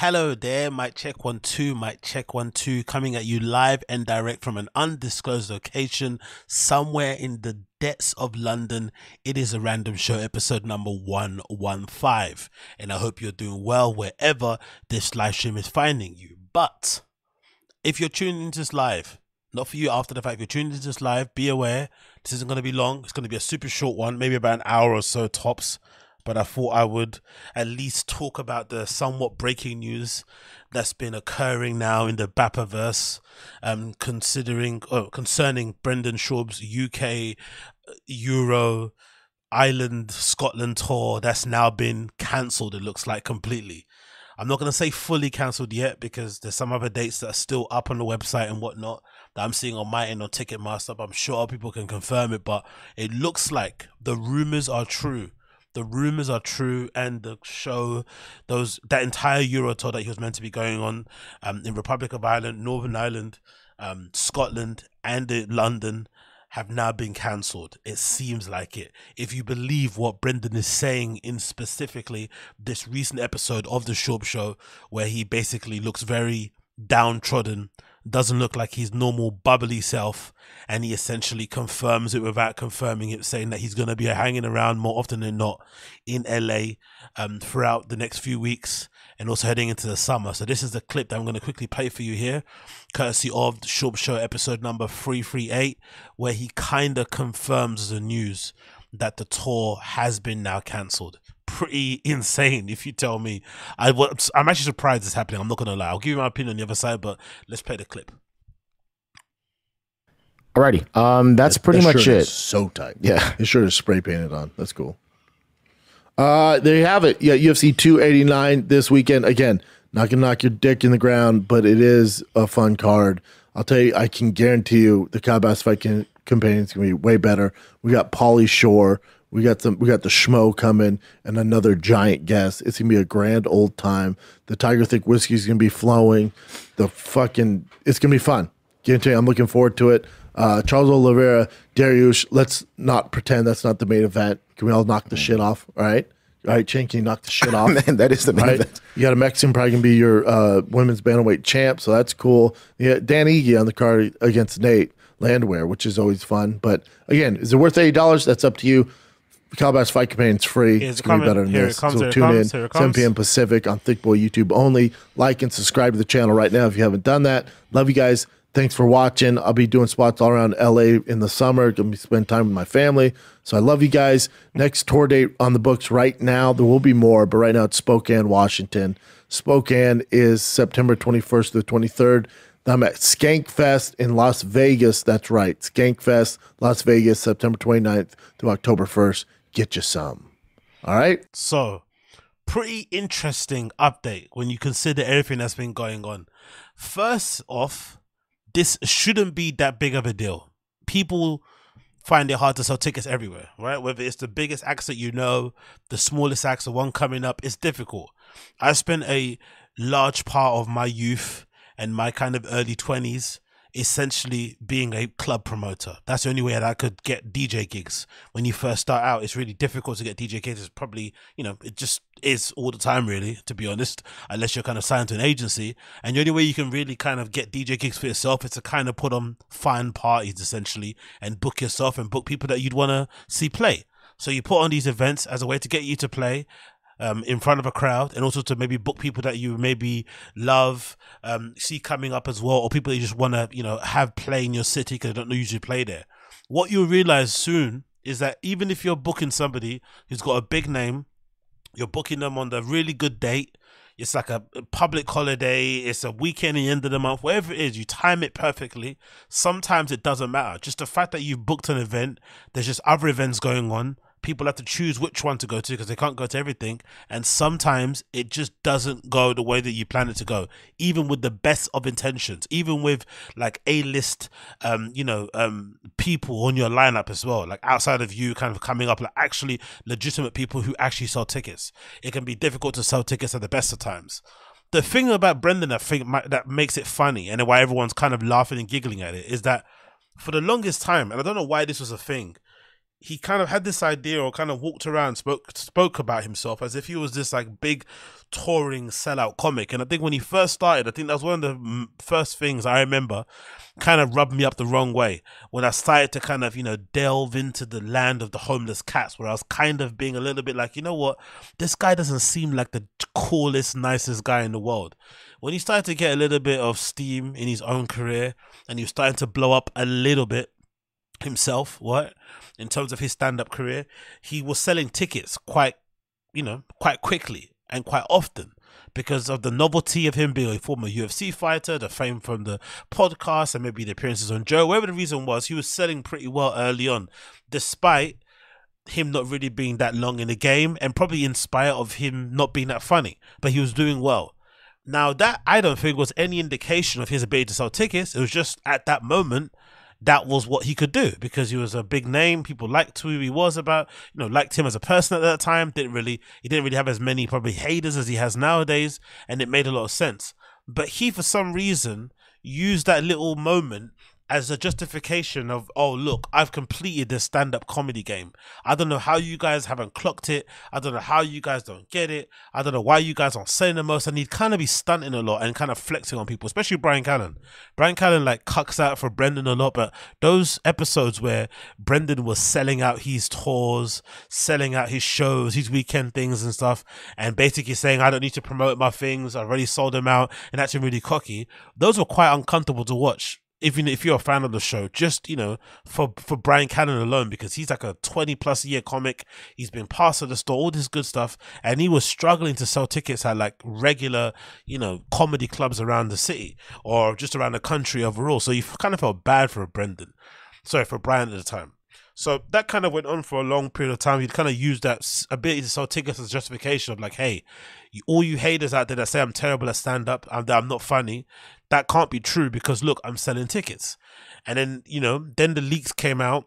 Hello there, mic check one two, mic check one two, coming at you live and direct from an undisclosed location somewhere in the depths of London. It is a random show episode number 115, and I hope you're doing well wherever this live stream is finding you. But if you're tuning into this live, not for you after the fact, if you're tuning into this live, be aware this isn't going to be long. It's going to be a super short one, maybe about an hour or so tops but I thought I would at least talk about the somewhat breaking news that's been occurring now in the Bappaverse, um, considering oh, concerning Brendan Schaub's UK uh, Euro Ireland Scotland tour that's now been cancelled. It looks like completely. I'm not going to say fully cancelled yet because there's some other dates that are still up on the website and whatnot that I'm seeing on my end on Ticketmaster. But I'm sure people can confirm it, but it looks like the rumors are true the rumors are true and the show those that entire Euro tour that he was meant to be going on um, in Republic of Ireland, Northern Ireland, um, Scotland, and London have now been cancelled. It seems like it. If you believe what Brendan is saying in specifically this recent episode of the Schaub Show, where he basically looks very downtrodden doesn't look like his normal bubbly self and he essentially confirms it without confirming it saying that he's going to be hanging around more often than not in LA um, throughout the next few weeks and also heading into the summer. So this is the clip that I'm going to quickly play for you here courtesy of the Schaub Show episode number 338 where he kind of confirms the news that the tour has been now cancelled pretty insane if you tell me. I, I'm actually surprised it's happening. I'm not going to lie. I'll give you my opinion on the other side, but let's play the clip. Alrighty. Um, that's that, pretty that much it. so tight. Yeah. His shirt is spray painted on. That's cool. Uh, there you have it. Yeah, UFC 289 this weekend. Again, not gonna knock your dick in the ground, but it is a fun card. I'll tell you, I can guarantee you the Cobb fight can, campaign is gonna be way better. We got Pauly Shore we got some. We got the schmo coming and another giant guest. It's gonna be a grand old time. The Tiger Thick whiskey is gonna be flowing. The fucking. It's gonna be fun. Guarantee. I'm looking forward to it. Uh, Charles Oliveira, Dariush. Let's not pretend that's not the main event. Can we all knock the shit off? All right. All right, Chen, can you knock the shit off? Man, that is the main right? event. You got a Mexican probably gonna be your uh, women's bantamweight champ, so that's cool. Yeah, Dan Ige on the card against Nate Landwehr, which is always fun. But again, is it worth eighty dollars? That's up to you. Calabash Fight Campaign is free. It's, gonna be better than this. Comes, so tune comes, in 7 p.m. Pacific on Thiccboy YouTube only. Like and subscribe to the channel right now if you haven't done that. Love you guys. Thanks for watching. I'll be doing spots all around LA in the summer. Gonna be spend time with my family. So I love you guys. Next tour date on the books right now. There will be more, but right now it's Spokane, Washington. Spokane is September 21st to the 23rd. I'm at Skankfest in Las Vegas. That's right. Skankfest, Las Vegas, September 29th to October 1st get you some. All right. So, pretty interesting update when you consider everything that's been going on. First off, this shouldn't be that big of a deal. People find it hard to sell tickets everywhere, right? Whether it's the biggest acts that you know, the smallest acts, the one coming up, it's difficult. I spent a large part of my youth and my kind of early 20s essentially being a club promoter. That's the only way that I could get DJ gigs. When you first start out, it's really difficult to get DJ gigs. It's probably, you know, it just is all the time, really, to be honest, unless you're kind of signed to an agency. And the only way you can really kind of get DJ gigs for yourself is to kind of put on fine parties, essentially, and book yourself and book people that you'd want to see play. So you put on these events as a way to get you to play um, in front of a crowd and also to maybe book people that you maybe love, um, see coming up as well, or people you just want to, you know, have play in your city because they don't usually play there. What you'll realize soon is that even if you're booking somebody who's got a big name, you're booking them on the really good date. It's like a public holiday. It's a weekend at the end of the month, whatever it is, you time it perfectly. Sometimes it doesn't matter. Just the fact that you've booked an event, there's just other events going on people have to choose which one to go to because they can't go to everything. And sometimes it just doesn't go the way that you plan it to go, even with the best of intentions, even with like A list, um, you know, um, people on your lineup as well, like outside of you kind of coming up, like actually legitimate people who actually sell tickets. It can be difficult to sell tickets at the best of times the thing about Brendan that think that makes it funny and why everyone's kind of laughing and giggling at it is that for the longest time, and I don't know why this was a thing, he kind of had this idea or kind of walked around spoke spoke about himself as if he was this like big touring sellout comic. And i think when he first started i think that was one of the mm, first things i remember kind of rubbed me up the wrong way when i started to kind of you know delve into the land of the homeless cats where i was kind of being a little bit like you know what? This guy doesn't seem like the coolest nicest guy in the world. When he started to get a little bit of steam in his own career and he was starting to blow up a little bit himself what in terms of his stand-up career he was selling tickets quite you know quite quickly and quite often because of the novelty of him being a former UFC fighter, the fame from the podcast, and maybe the appearances on Joe. Whatever the reason was, he was selling pretty well early on, despite him not really being that long in the game, and probably in spite of him not being that funny. But he was doing well. Now that I don't think was any indication of his ability to sell tickets. It was just at that moment that was what he could do because he was a big name. People liked who he was about, you know, liked him as a person at that time. Didn't really, he didn't really have as many probably haters as he has nowadays, and it made a lot of sense. But he, for some reason, used that little moment as a justification of, oh, look, I've completed this stand up comedy game. I don't know how you guys haven't clocked it. I don't know how you guys don't get it. I don't know why you guys aren't saying the most. And he'd kind of be stunting a lot and kind of flexing on people, especially Bryan Callen. Bryan Callen like cucks out for Brendan a lot, but those episodes where Brendan was selling out his tours, selling out his shows, his weekend things and stuff, and basically saying, I don't need to promote my things. i've already sold them out and acting really cocky. Those were quite uncomfortable to watch even if you're a fan of the show, just you know, for for Bryan Callen alone, because he's like a 20 plus year comic, he's been past at the store, all this good stuff, and he was struggling to sell tickets at like regular, you know, comedy clubs around the city or just around the country overall. So you kind of felt bad for Brendan, sorry for Bryan at the time. So that kind of went on for a long period of time. He'd kind of used that ability to sell tickets as justification of like, hey, all you haters out there that say I'm terrible at stand up and that I'm not funny, that can't be true because look, I'm selling tickets. And then, you know, then the leaks came out,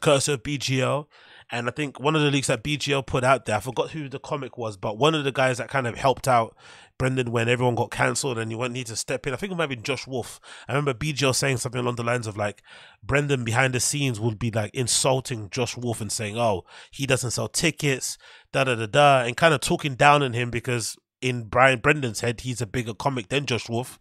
courtesy of BGL, and I think one of the leaks that BGL put out there, I forgot who the comic was, but one of the guys that kind of helped out Brendan when everyone got cancelled and he went need to step in. I think it might be Josh Wolf. I remember BGL saying something along the lines of like Brendan behind the scenes would be like insulting Josh Wolf and saying, "Oh, he doesn't sell tickets," da da da da, and kind of talking down on him because in Brian Brendan's head, he's a bigger comic than Josh Wolf.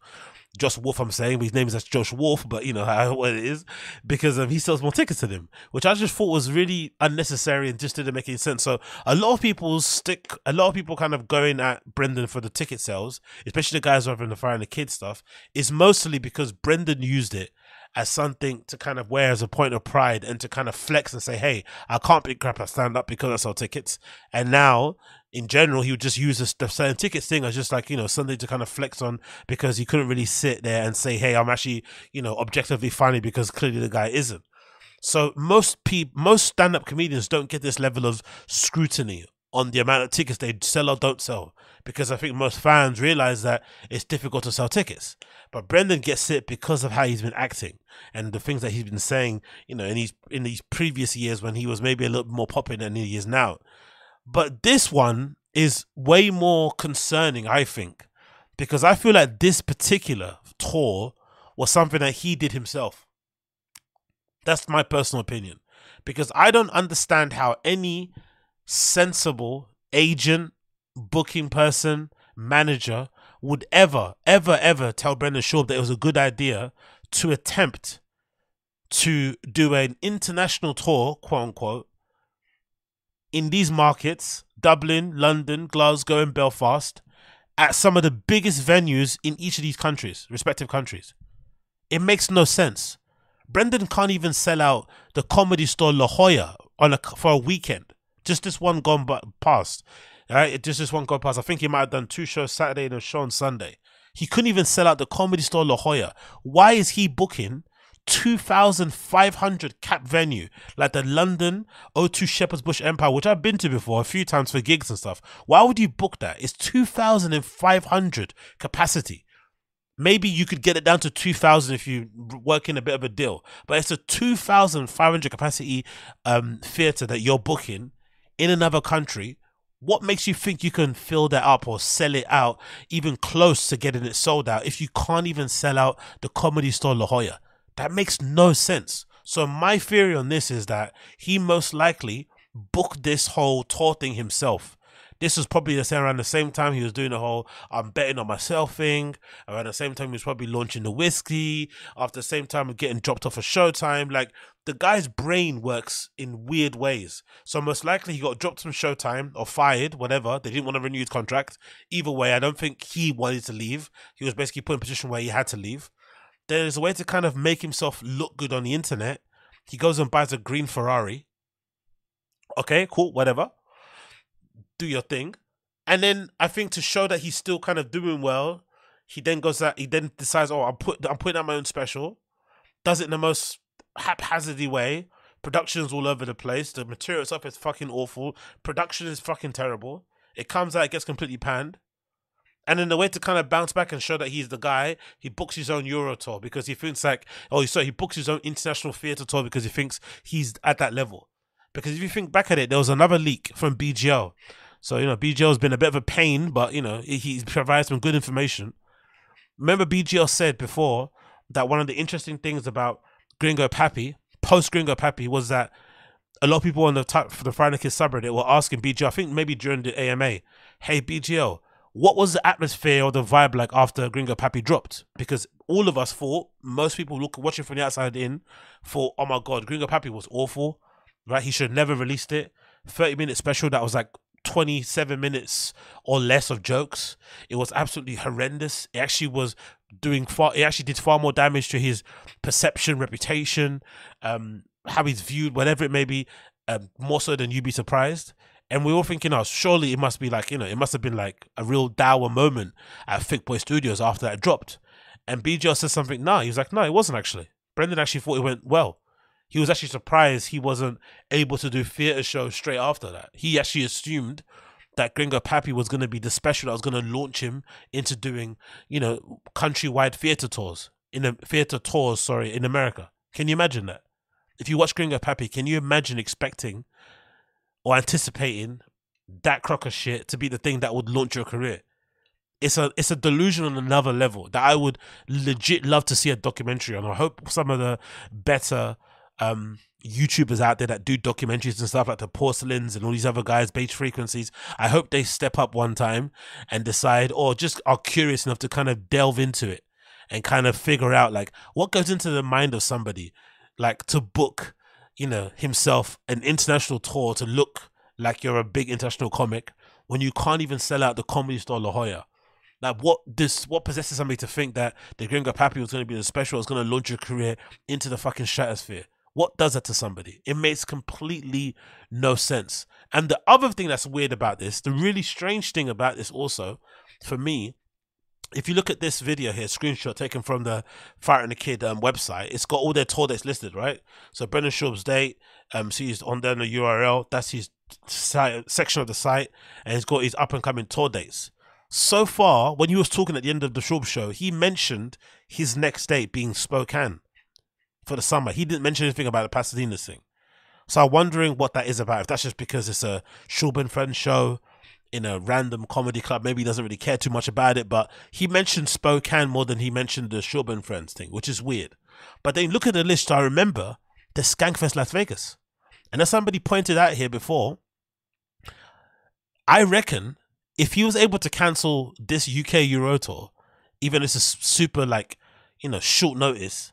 Josh Wolf, I'm saying, his name is Josh Wolf, but you know how what it is because um, he sells more tickets than him, which I just thought was really unnecessary and just didn't make any sense. So a lot of people stick, a lot of people kind of going at Brendan for the ticket sales, especially the guys who are in the fire and the kids stuff, is mostly because Brendan used it as something to kind of wear as a point of pride and to kind of flex and say, hey, I can't be crap at stand up because I sell tickets. And now, in general, he would just use the selling tickets thing as just like, you know, something to kind of flex on because he couldn't really sit there and say, hey, I'm actually, you know, objectively funny because clearly the guy isn't. So most people, most stand-up comedians don't get this level of scrutiny on the amount of tickets they sell or don't sell because I think most fans realize that it's difficult to sell tickets. But Brendan gets it because of how he's been acting and the things that he's been saying, you know, in these in these previous years when he was maybe a little more popular than he is now. But this one is way more concerning, I think, because I feel like this particular tour was something that he did himself. That's my personal opinion. Because I don't understand how any sensible agent, booking person, manager would ever, ever, ever tell Brendan Schaub that it was a good idea to attempt to do an international tour, quote unquote, in these markets Dublin, London, Glasgow, and Belfast at some of the biggest venues in each of these countries, respective countries. It makes no sense. Brendan can't even sell out the comedy store La Jolla on a, for a weekend. Just this one gone past. Right? Just this one gone past. I think he might have done two shows Saturday and a show on Sunday. He couldn't even sell out the comedy store La Jolla. Why is he booking 2,500 cap venue like the London O2 Shepherd's Bush Empire, which I've been to before a few times for gigs and stuff? Why would you book that? It's 2,500 capacity. Maybe you could get it down to 2,000 if you work in a bit of a deal, but it's a 2,500 capacity um, theatre that you're booking in another country, what makes you think you can fill that up or sell it out even close to getting it sold out if you can't even sell out the comedy store La Jolla? That makes no sense. So my theory on this is that he most likely booked this whole tour thing himself. This was probably the same around the same time he was doing the whole I'm betting on myself thing. Around the same time he was probably launching the whiskey. After the same time of getting dropped off a Showtime. Like the guy's brain works in weird ways. So most likely he got dropped from Showtime or fired, whatever. They didn't want to renew his contract. Either way, I don't think he wanted to leave. He was basically put in a position where he had to leave. There's a way to kind of make himself look good on the internet. He goes and buys a green Ferrari. Okay, cool, whatever. Do your thing. And then I think to show that he's still kind of doing well, he then goes that he then decides, oh, I'm put I'm putting out my own special. Does it in the most haphazardy way. Production's all over the place. The material itself is fucking awful. Production is fucking terrible. It comes out, it gets completely panned. And in the way to kind of bounce back and show that he's the guy, he books his own Euro tour because he thinks like, oh, sorry, he books his own international theatre tour because he thinks he's at that level. Because if you think back at it, there was another leak from BGL. So, you know, BGL has been a bit of a pain, but, you know, he provides some good information. Remember, BGL said before that one of the interesting things about Gringo Papi, post Gringo Papi, was that a lot of people on the top for the Friday Kids subreddit were asking BGL, I think maybe during the AMA, hey BGL, what was the atmosphere or the vibe like after Gringo Papi dropped? Because all of us thought, most people look watching from the outside in, thought, oh my god, Gringo Pappy was awful, right? He should have never released it. 30 minute special that was like 27 minutes or less of jokes. It was absolutely horrendous. It actually was doing far, it actually did far more damage to his perception, reputation, um, how he's viewed, whatever it may be, um, more so than you'd be surprised. And we were all thinking, oh, surely it must be like, you know, it must have been like a real dour moment at Thiccboy Studios after that dropped. And BGL says something, no, he was like, no, it wasn't actually. Brendan actually thought it went well. He was actually surprised he wasn't able to do theatre shows straight after that. He actually assumed that Gringo Papi was going to be the special that was going to launch him into doing, you know, countrywide theatre tours in a theatre tours, sorry, in America. Can you imagine that? If you watch Gringo Papi, can you imagine expecting or anticipating that crock of shit to be the thing that would launch your career? It's a it's a delusion on another level that I would legit love to see a documentary on. I hope some of the better um YouTubers out there that do documentaries and stuff like the porcelains and all these other guys, beige frequencies. I hope they step up one time and decide, or just are curious enough to kind of delve into it and kind of figure out like what goes into the mind of somebody, like to book, you know, himself an international tour to look like you're a big international comic when you can't even sell out the comedy store La Jolla. Like what this what possesses somebody to think that the Gringo Papi was gonna be the special was gonna launch your career into the fucking stratosphere. What does that to somebody? It makes completely no sense. And the other thing that's weird about this, the really strange thing about this also, for me, if you look at this video here, screenshot taken from the Fighter and the Kid um, website, it's got all their tour dates listed, right? So Brendan Schaub's date, um, see he's on there in the URL. That's his site, section of the site, and he's got his up and coming tour dates. So far, when he was talking at the end of the Schaub show, he mentioned his next date being Spokane for the summer. He didn't mention anything about the Pasadena thing. So I'm wondering what that is about. If that's just because it's a Schaub Friends show in a random comedy club, maybe he doesn't really care too much about it. But he mentioned Spokane more than he mentioned the Schaub Friends thing, which is weird. But then look at the list. I remember the Skankfest Las Vegas, and as somebody pointed out here before, I reckon if he was able to cancel this UK Euro tour, even if it's a super like you know short notice,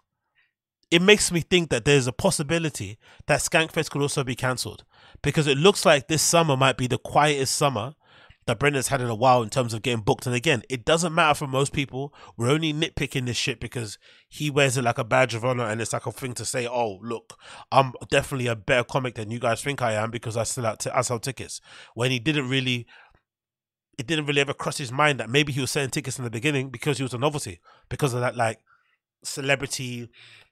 it makes me think that there's a possibility that Skankfest could also be cancelled because it looks like this summer might be the quietest summer that Brendan's had in a while in terms of getting booked. And again, it doesn't matter for most people. We're only nitpicking this shit because he wears it like a badge of honor and it's like a thing to say, oh, look, I'm definitely a better comic than you guys think I am because I still out t- I sell tickets. When he didn't really it didn't really ever cross his mind that maybe he was selling tickets in the beginning because he was a novelty, because of that like celebrity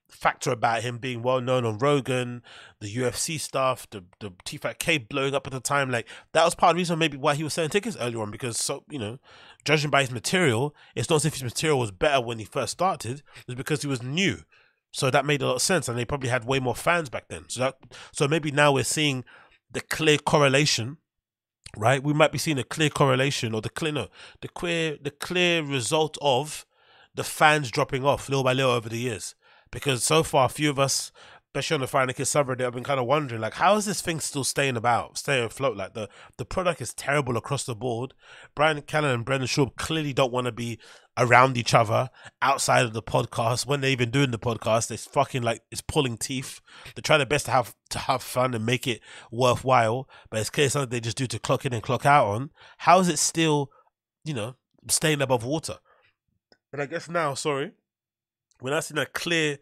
factor about him being well known on Rogan, the UFC stuff, the the T5K blowing up at the time, like that was part of the reason maybe why he was selling tickets earlier on because so you know, judging by his material, it's not as if his material was better when he first started. It's because he was new, so that made a lot of sense, and they probably had way more fans back then. So that so maybe now we're seeing the clear correlation. Right, we might be seeing a clear correlation, or the clear, no, the clear, the clear result of the fans dropping off little by little over the years because so far a few of us especially on the Friday Kids subreddit, I've been kind of wondering, like, how is this thing still staying about, staying afloat? Like the the product is terrible across the board. Bryan Callen and Brendan Schaub clearly don't want to be around each other outside of the podcast. When they're even doing the podcast, it's fucking like it's pulling teeth. They try their best to have to have fun and make it worthwhile, but it's clear something they just do to clock in and clock out on. How is it still, you know, staying above water? And I guess now, sorry, when I seen a clear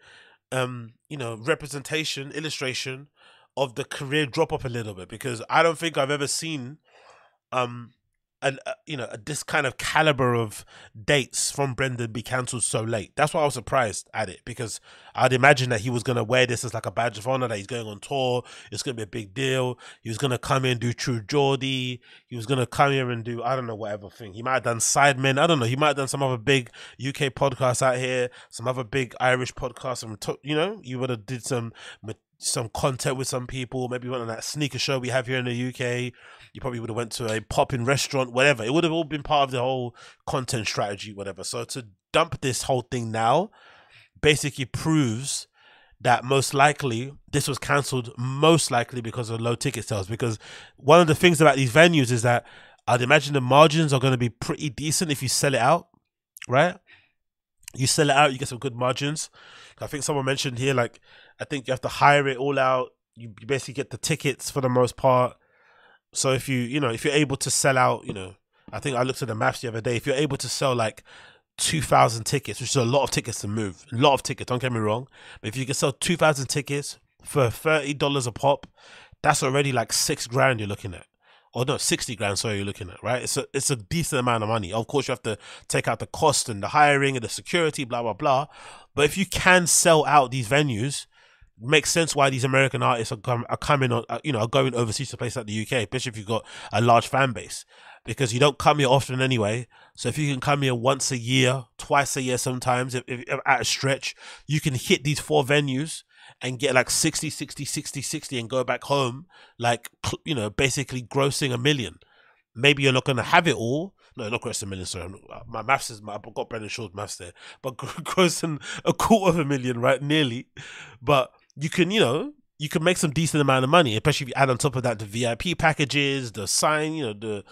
um, you know, representation, illustration of the career drop off a little bit because I don't think I've ever seen um and uh, you know this kind of caliber of dates from Brendan be cancelled so late. That's why I was surprised at it because I'd imagine that he was gonna wear this as like a badge of honor that he's going on tour. It's gonna be a big deal. He was gonna come here and do True Geordie. He was gonna come here and do I don't know whatever thing. He might have done Sidemen. I don't know. He might have done some other big UK podcasts out here, some other big Irish podcasts. And you know, you would have did some some content with some people. Maybe went on that sneaker show we have here in the UK. You probably would have went to a popping restaurant, whatever. It would have all been part of the whole content strategy, whatever. So to dump this whole thing now basically proves that most likely this was cancelled most likely because of low ticket sales because one of the things about these venues is that i'd imagine the margins are going to be pretty decent if you sell it out right you sell it out you get some good margins i think someone mentioned here like I think you have to hire it all out. You basically get the tickets for the most part. So if you you know if you're able to sell out, you know, I think I looked at the maths the other day. If you're able to sell like two thousand tickets, which is a lot of tickets to move, a lot of tickets. Don't get me wrong, but if you can sell two thousand tickets for thirty dollars a pop, that's already like six grand you're looking at or no, 60 grand, sorry, you're looking at, right? It's a, it's a decent amount of money. Of course, you have to take out the cost and the hiring and the security, blah, blah, blah. But if you can sell out these venues, makes sense why these American artists are, com- are coming on, uh, you know, are going overseas to places like the UK, especially if you've got a large fan base, because you don't come here often anyway. So if you can come here once a year, twice a year, sometimes if, if, if at a stretch, you can hit these four venues and get like 60, 60, 60, 60 and go back home, like, you know, basically grossing a million. Maybe you're not going to have it all. No, not grossing a million, sorry. My maths is, my, I've got Brendan Schaubl's maths there, but grossing a quarter of a million, right? Nearly. But you can, you know, you can make some decent amount of money, especially if you add on top of that the VIP packages, the sign, you know, the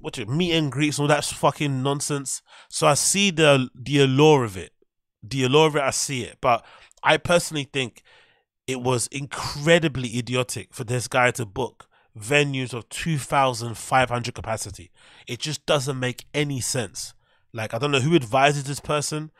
what you meet and greets, all that fucking nonsense. So I see the the allure of it, the allure of it. I see it, but I personally think it was incredibly idiotic for this guy to book venues of two thousand five hundred capacity. It just doesn't make any sense. Like I don't know who advises this person,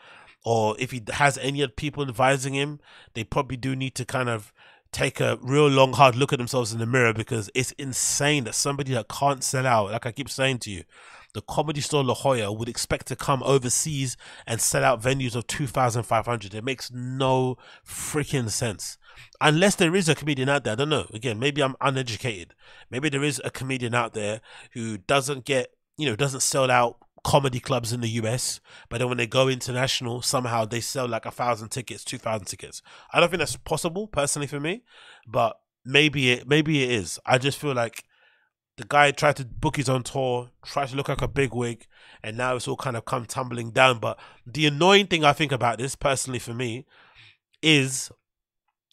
or if he has any other people advising him, they probably do need to kind of take a real long hard look at themselves in the mirror because it's insane that somebody that can't sell out, like I keep saying to you, the comedy store La Jolla would expect to come overseas and sell out venues of 2,500. It makes no freaking sense. Unless there is a comedian out there, I don't know. Again, maybe I'm uneducated. Maybe there is a comedian out there who doesn't get, you know, doesn't sell out comedy clubs in the US, but then when they go international, somehow they sell like a thousand tickets, two thousand tickets. I don't think that's possible personally for me, but maybe it maybe it is. I just feel like the guy tried to book his own tour, tried to look like a big wig, and now it's all kind of come tumbling down. But the annoying thing I think about this personally for me is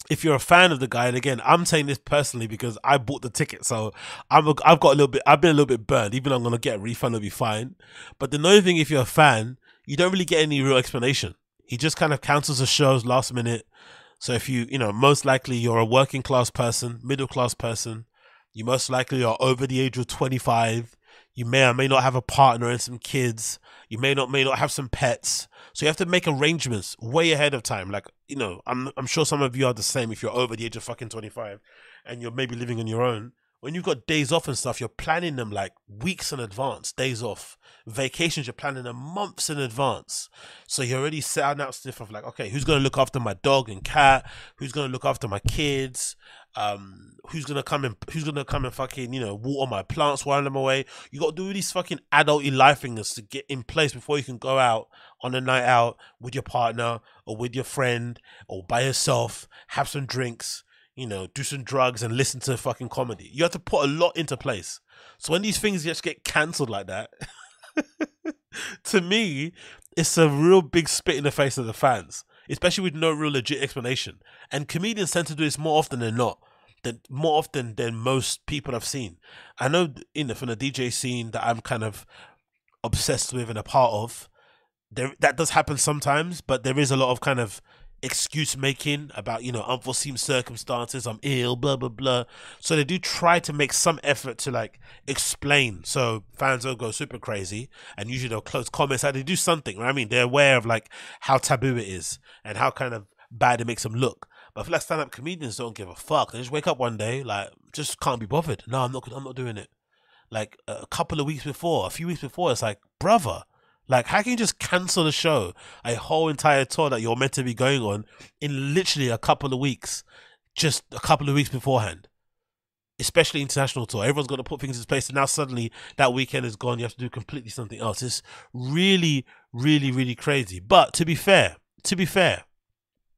if you're a fan of the guy, and again, I'm saying this personally because I bought the ticket, so I'm a, I've got a little bit, I've been a little bit burned. Even though I'm gonna get a refund, it'll be fine. But the annoying thing, if you're a fan, you don't really get any real explanation. He just kind of cancels the shows last minute. So if you, you know, most likely you're a working class person, middle class person, you most likely are over the age of 25. You may or may not have a partner and some kids. You may not may not have some pets. So you have to make arrangements way ahead of time. Like, you know, I'm I'm sure some of you are the same if you're over the age of fucking 25 and you're maybe living on your own. When you've got days off and stuff, you're planning them like weeks in advance, days off. Vacations, you're planning them months in advance. So you're already setting out stuff of like, okay, who's going to look after my dog and cat? Who's going to look after my kids? Um who's gonna come and who's gonna come and fucking you know water my plants while I'm away. You got to do these fucking adulty life things to get in place before you can go out on a night out with your partner or with your friend or by yourself, have some drinks, you know, do some drugs and listen to fucking comedy. You have to put a lot into place. So when these things just get cancelled like that, to me, it's a real big spit in the face of the fans especially with no real legit explanation. And comedians tend to do this more often than not. Than more often than most people I've seen. I know in the from the DJ scene that I'm kind of obsessed with and a part of. There that does happen sometimes, but there is a lot of kind of excuse making about you know unforeseen circumstances i'm ill blah blah blah so they do try to make some effort to like explain so fans don't go super crazy and usually they'll close comments how they do something right? i mean they're aware of like how taboo it is and how kind of bad it makes them look but I feel like stand-up comedians don't give a fuck. They just wake up one day, like, just can't be bothered. No, I'm not. I'm not doing it. Like a couple of weeks before, a few weeks before, it's like, brother, like, how can you just cancel the show, a whole entire tour that you're meant to be going on, in literally a couple of weeks, just a couple of weeks beforehand? Especially international tour, everyone's got to put things in place, and now suddenly that weekend is gone. You have to do completely something else. It's really, really, really crazy. But to be fair, to be fair,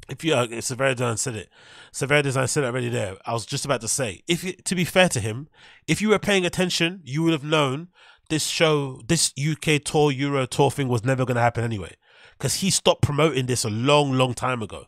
if you, uh, Design said it. Design said it already there. I was just about to say, if you, to be fair to him, if you were paying attention, you would have known this show, this UK tour, Euro tour thing was never going to happen anyway. Because he stopped promoting this a long, long time ago.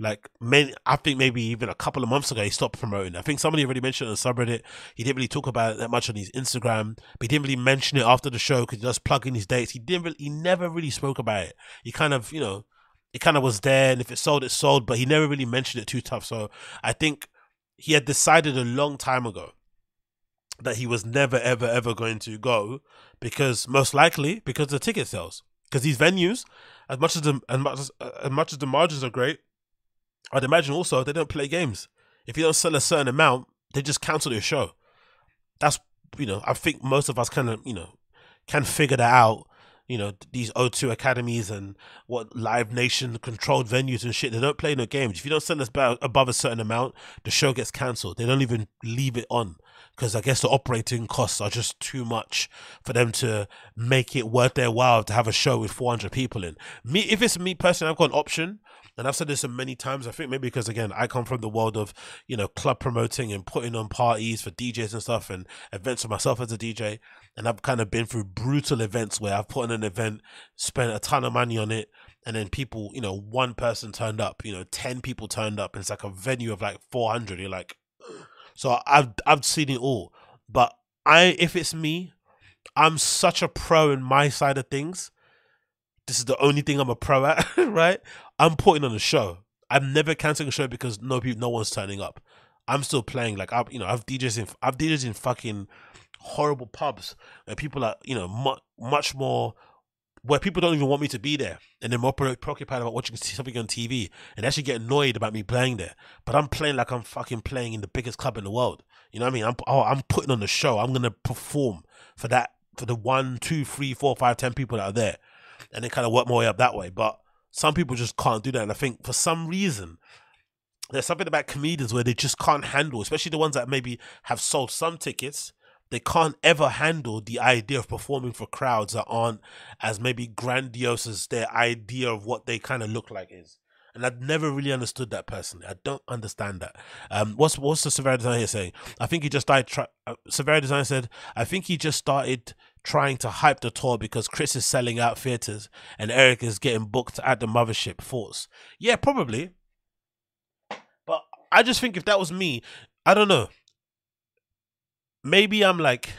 Like, many, I think maybe even a couple of months ago, he stopped promoting. I think somebody already mentioned on subreddit. He didn't really talk about it that much on his Instagram, but he didn't really mention it after the show because he just plug in his dates. He didn't really, he never really spoke about it. He kind of, you know, it kind of was there, and if it sold, it sold, but he never really mentioned it too tough. So I think he had decided a long time ago that he was never ever ever going to go because most likely because the ticket sales because these venues as much as the as much as, as much as the margins are great i'd imagine also they don't play games if you don't sell a certain amount they just cancel your show that's you know i think most of us kind of you know can figure that out you know these O2 academies and what Live Nation controlled venues and shit. They don't play no games. If you don't send us above a certain amount, the show gets cancelled. They don't even leave it on because I guess the operating costs are just too much for them to make it worth their while to have a show with 400 people in. Me, if it's me personally, I've got an option and I've said this many times. I think maybe because again, I come from the world of you know club promoting and putting on parties for DJs and stuff, and events for myself as a DJ. And I've kind of been through brutal events where I've put on an event, spent a ton of money on it, and then people, you know, one person turned up, you know, ten people turned up, and it's like a venue of like four hundred. You're like, so I've I've seen it all, but I if it's me, I'm such a pro in my side of things this is the only thing I'm a pro at, right? I'm putting on a show. I'm never canceling a show because no people, no one's turning up. I'm still playing. Like I've, you know, I've DJs in, I've DJs in fucking horrible pubs where people are, you know, mu- much more where people don't even want me to be there and they're more preoccupied about watching something on TV and actually get annoyed about me playing there. But I'm playing like I'm fucking playing in the biggest club in the world. You know what I mean? I'm oh, I'm putting on the show. I'm gonna perform for that for the one, two, three, four, five, ten people that are there and then kind of work my way up that way. But some people just can't do that. And I think for some reason, there's something about comedians where they just can't handle, especially the ones that maybe have sold some tickets. They can't ever handle the idea of performing for crowds that aren't as maybe grandiose as their idea of what they kind of look like is. And I've never really understood that personally. I don't understand that. Um, what's what's the Severe Design here saying? I think he just died. Try, uh, Design said, I think he just started trying to hype the tour because Chris is selling out theaters and Eric is getting booked at the mothership. Thoughts? Yeah, probably. But I just think if that was me, I don't know. Maybe I'm like,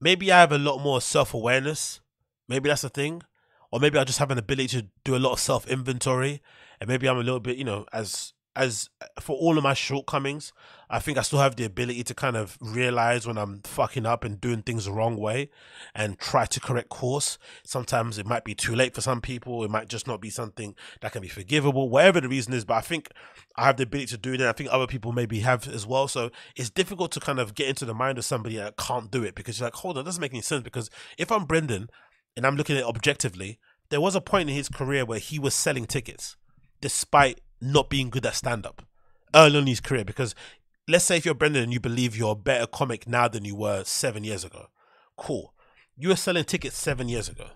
maybe I have a lot more self awareness. Maybe that's the thing. Or maybe I just have an ability to do a lot of self inventory. And maybe I'm a little bit, you know, as as for all of my shortcomings, I think I still have the ability to kind of realize when I'm fucking up and doing things the wrong way and try to correct course. Sometimes it might be too late for some people. It might just not be something that can be forgivable, whatever the reason is. But I think I have the ability to do that. I think other people maybe have as well. So it's difficult to kind of get into the mind of somebody that can't do it because you're like, hold on, it doesn't make any sense. Because if I'm Brendan and I'm looking at it objectively, there was a point in his career where he was selling tickets despite not being good at stand up early on in his career because let's say if you're Brendan and you believe you're a better comic now than you were seven years ago, cool. You were selling tickets seven years ago.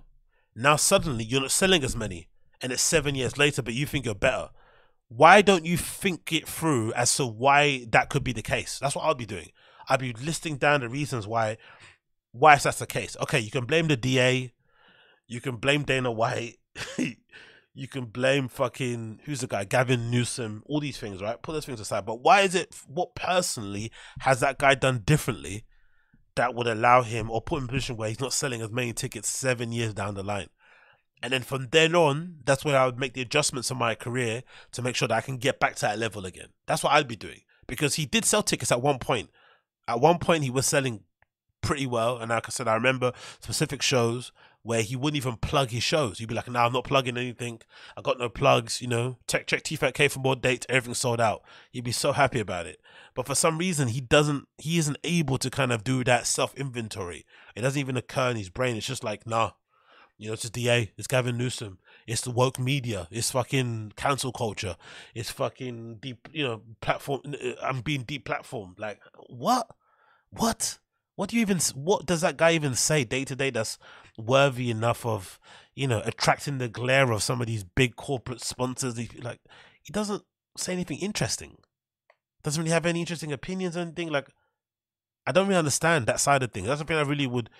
Now suddenly you're not selling as many, and it's seven years later, but you think you're better. Why don't you think it through as to why that could be the case? That's what I'll be doing. I'll be listing down the reasons why why that's the case. Okay, you can blame the DA, you can blame Dana White, you can blame fucking who's the guy, Gavin Newsom, all these things, right? Put those things aside. But why is it? What personally has that guy done differently that would allow him or put him in a position where he's not selling as many tickets seven years down the line? And then from then on, that's where I would make the adjustments in my career to make sure that I can get back to that level again. That's what I'd be doing because he did sell tickets at one point. At one point, he was selling pretty well. And like I said, I remember specific shows where he wouldn't even plug his shows. He'd be like, "No, nah, I'm not plugging anything. I got no plugs." You know, check check TFAT for more dates. Everything sold out. He'd be so happy about it. But for some reason, he doesn't. He isn't able to kind of do that self inventory. It doesn't even occur in his brain. It's just like, nah. You know, it's just DA. It's Gavin Newsom. It's the woke media. It's fucking cancel culture. It's fucking deep. You know, platform. Uh, I'm being deplatformed. Like what? What? What do you even? What does that guy even say day to day? That's worthy enough of you know attracting the glare of some of these big corporate sponsors. Like he doesn't say anything interesting. Doesn't really have any interesting opinions or anything. Like I don't really understand that side of things. That's something I really would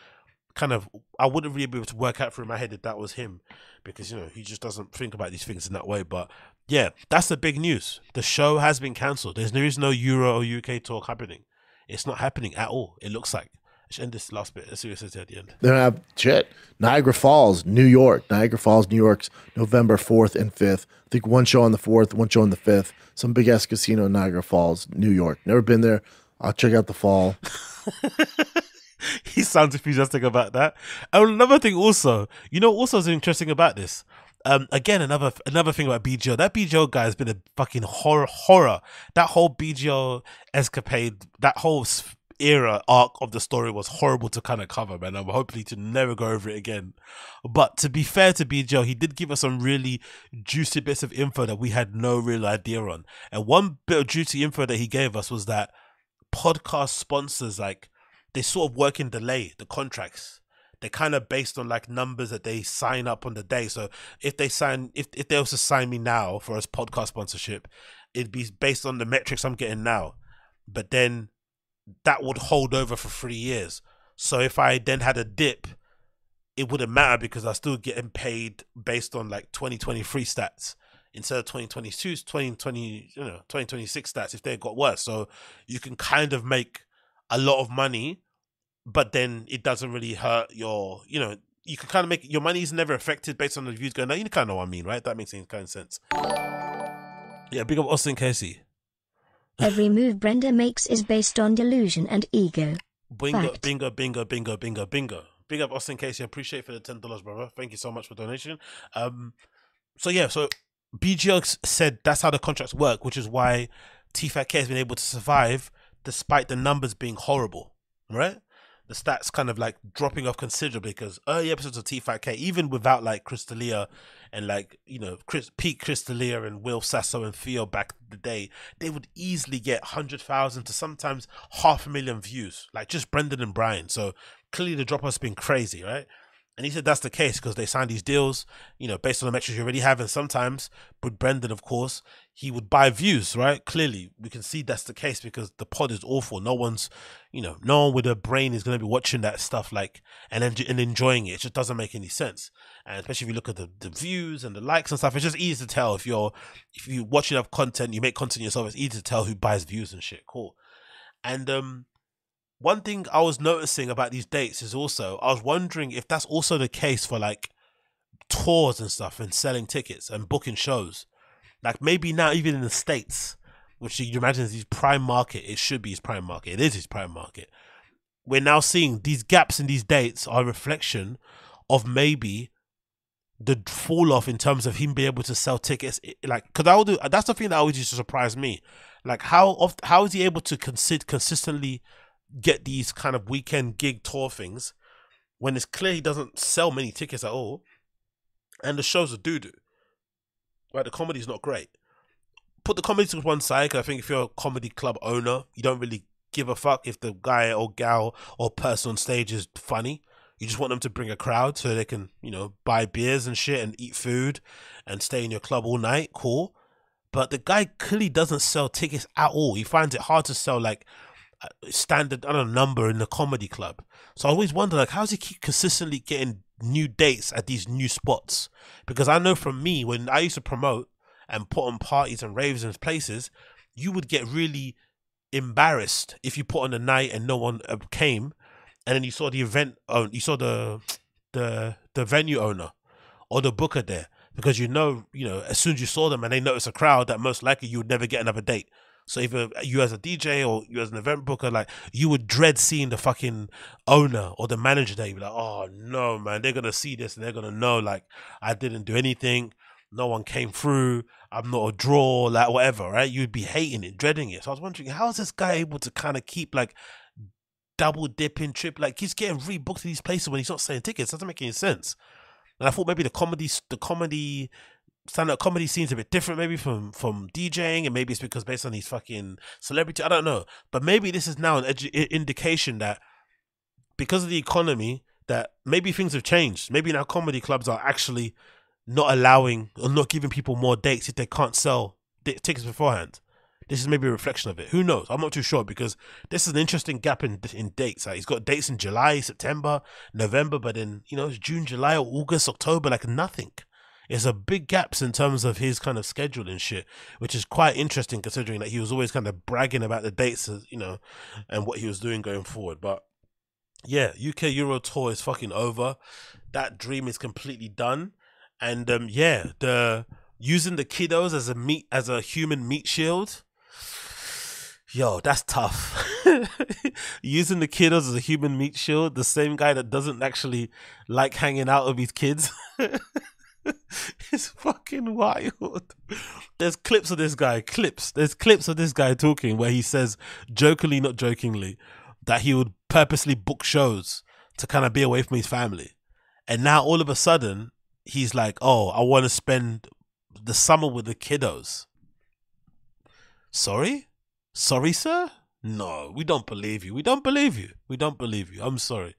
kind of I wouldn't really be able to work out through my head if that was him because you know he just doesn't think about these things in that way. But yeah, that's the big news. The show has been cancelled. There's there is no Euro or UK talk happening. It's not happening at all. It looks like. Let's end this last bit. Let's see what it says at the end. Then don't have shit. Niagara Falls, New York. Niagara Falls, New York's November 4th and 5th. I think one show on the 4th, one show on the 5th. Some big ass casino in Niagara Falls, New York. Never been there. I'll check out the fall. he sounds enthusiastic about that. And another thing also, you know, also is interesting about this. Um, again, another another thing about BGO. That BGO guy has been a fucking horror. Horror. That whole BGO escapade. That whole era arc of the story was horrible to kind of cover, man. I'm hopefully to never go over it again. But to be fair to BGO, he did give us some really juicy bits of info that we had no real idea on. And one bit of juicy info that he gave us was that podcast sponsors, like, they sort of work in delay, the contracts. They're kind of based on like numbers that they sign up on the day. So if they sign, if, if they also sign me now for a podcast sponsorship, it'd be based on the metrics I'm getting now. But then that would hold over for three years. So if I then had a dip, it wouldn't matter because I still getting paid based on like 2023 stats instead of 2022, 2020, you know, 2026 stats if they got worse. So you can kind of make a lot of money, but then it doesn't really hurt your, you know, you can kind of make your money is never affected based on the views going. Now you kind of know what I mean, right? That makes any kind of sense. Yeah, big up Austin Casey. Every move Brenda makes is based on delusion and ego. Bingo, Fact. bingo, bingo, bingo, bingo, bingo. Big up Austin Casey. I appreciate for the ten dollars, brother. Thank you so much for donation. Um, so yeah, so BGO said that's how the contracts work, which is why TFAT has been able to survive despite the numbers being horrible, right? the stats kind of like dropping off considerably because early episodes of T5K, even without like Chris D'Elia and like, you know, Chris, Pete Chris and Will Sasso and Theo back the day, they would easily get 100,000 to sometimes half a million views, like just Brendan and Brian. So clearly the drop has been crazy, right? And he said that's the case because they signed these deals, you know, based on the metrics you already have. And sometimes with Brendan, of course, he would buy views, right? Clearly, we can see that's the case because the pod is awful. No one's, you know, no one with a brain is going to be watching that stuff like and and enjoying it. It just doesn't make any sense. And especially if you look at the, the views and the likes and stuff, it's just easy to tell if you're if you watch enough content, you make content yourself. It's easy to tell who buys views and shit. Cool. And um, one thing I was noticing about these dates is also I was wondering if that's also the case for like tours and stuff and selling tickets and booking shows. Like maybe now even in the states, which you imagine is his prime market, it should be his prime market. It is his prime market. We're now seeing these gaps in these dates are a reflection of maybe the fall off in terms of him being able to sell tickets. Like, because I would do that's the thing that always used to surprise me. Like, how oft, how is he able to consi- consistently get these kind of weekend gig tour things when it's clear he doesn't sell many tickets at all, and the shows are doo doo. Right, the comedy's not great. Put the comedy to one side. Cause I think if you're a comedy club owner, you don't really give a fuck if the guy or gal or person on stage is funny. You just want them to bring a crowd so they can, you know, buy beers and shit and eat food and stay in your club all night. Cool. But the guy clearly doesn't sell tickets at all. He finds it hard to sell like uh, standard I don't know number in the comedy club. So I always wonder like how does he keep consistently getting new dates at these new spots because I know from me when I used to promote and put on parties and raves and places, you would get really embarrassed if you put on a night and no one uh, came, and then you saw the event, oh, you saw the the the venue owner or the booker there because you know, you know, as soon as you saw them and they notice a crowd, that most likely you would never get another date. So either you as a DJ or you as an event booker, like you would dread seeing the fucking owner or the manager there. You'd be like, oh no, man, they're gonna see this and they're gonna know like I didn't do anything, no one came through, I'm not a draw, like whatever, right? You'd be hating it, dreading it. So I was wondering, how is this guy able to kind of keep like double dipping, trip like he's getting rebooked to these places when he's not selling tickets? Doesn't make any sense. And I thought maybe the comedy, the comedy stand-up comedy seems a bit different maybe from from DJing and maybe it's because based on these fucking celebrity I don't know. But maybe this is now an edu- indication that because of the economy that maybe things have changed. Maybe now comedy clubs are actually not allowing or not giving people more dates if they can't sell tickets beforehand. This is maybe a reflection of it. Who knows? I'm not too sure because this is an interesting gap in in dates. Like he's got dates in July September November but then you know it's June July or August October like nothing it's a big gaps in terms of his kind of schedule and shit, which is quite interesting considering that he was always kind of bragging about the dates, you know, and what he was doing going forward. But yeah, UK Euro Tour is fucking over. That dream is completely done. And um, yeah, the using the kiddos as a meat as a human meat shield. Yo, that's tough. using the kiddos as a human meat shield, the same guy that doesn't actually like hanging out with his kids. it's fucking wild. There's clips of this guy, clips. There's clips of this guy talking where he says, jokingly, not jokingly, that he would purposely book shows to kind of be away from his family. And now all of a sudden, he's like, oh, I want to spend the summer with the kiddos. Sorry? Sorry, sir? No, we don't believe you. We don't believe you. We don't believe you. I'm sorry.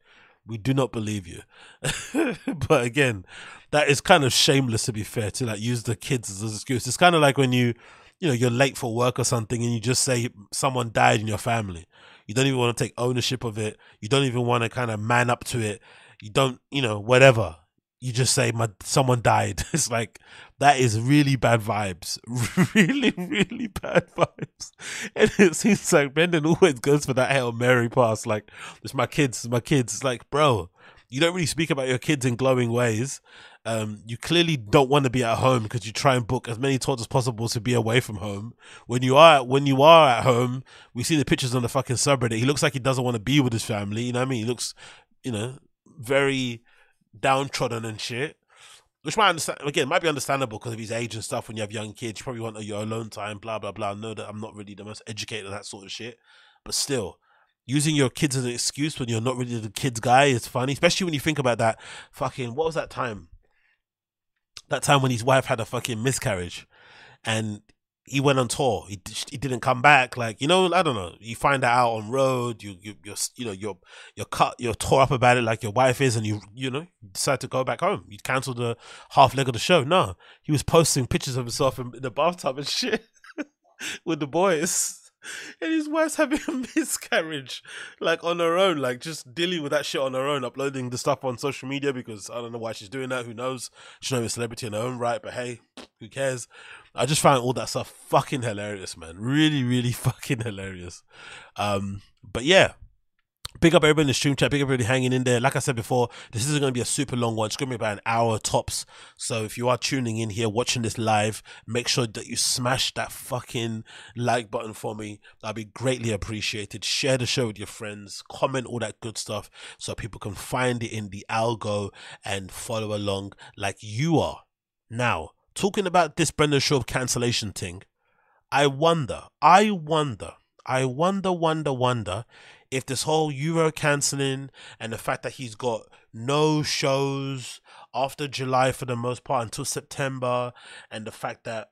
We do not believe you. but again, that is kind of shameless to be fair to like use the kids as an excuse. It's kind of like when you, you know, you're late for work or something and you just say someone died in your family. You don't even want to take ownership of it. You don't even want to kind of man up to it. You don't, you know, whatever. You just say my someone died. It's like that is really bad vibes. Really, really bad vibes. And it seems like Brendan always goes for that Hail Mary pass. Like, it's my kids, it's my kids. It's like, bro, you don't really speak about your kids in glowing ways. Um, you clearly don't want to be at home because you try and book as many tours as possible to be away from home. When you are when you are at home, we see the pictures on the fucking subreddit. He looks like he doesn't want to be with his family. You know what I mean? He looks, you know, very downtrodden and shit. Which might understand again might be understandable because of his age and stuff. When you have young kids, you probably want your alone time. Blah blah blah. I know that I'm not really the most educated on that sort of shit, but still, using your kids as an excuse when you're not really the kids guy is funny, especially when you think about that fucking what was that time? that time when his wife had a fucking miscarriage and he went on tour. He he didn't come back. Like you know, I don't know. You find that out on road. You you you're you know you're you're cut. You're tore up about it, like your wife is, and you you know decide to go back home. You cancel the half leg of the show. No, he was posting pictures of himself in, in the bathtub and shit with the boys and his wife's having a miscarriage, like on her own, like just dealing with that shit on her own, uploading the stuff on social media because I don't know why she's doing that. Who knows? She's not a celebrity in her own right, but hey, who cares? I just found all that stuff fucking hilarious, man. Really, really fucking hilarious. Um, but yeah, Big up everybody in the stream chat. Big up everybody hanging in there. Like I said before, this isn't going to be a super long one. It's going to be about an hour tops. So if you are tuning in here, watching this live, make sure that you smash that fucking like button for me. That'd be greatly appreciated. Share the show with your friends. Comment all that good stuff so people can find it in the algo and follow along like you are. Now, talking about this Brendan Schaub cancellation thing, I wonder, I wonder, I wonder, wonder, wonder if this whole Euro cancelling and the fact that he's got no shows after July for the most part until September, and the fact that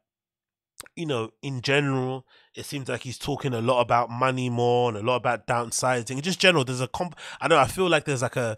you know, in general, it seems like he's talking a lot about money more and a lot about downsizing. Just general, there's a comp. I know. I feel like there's like a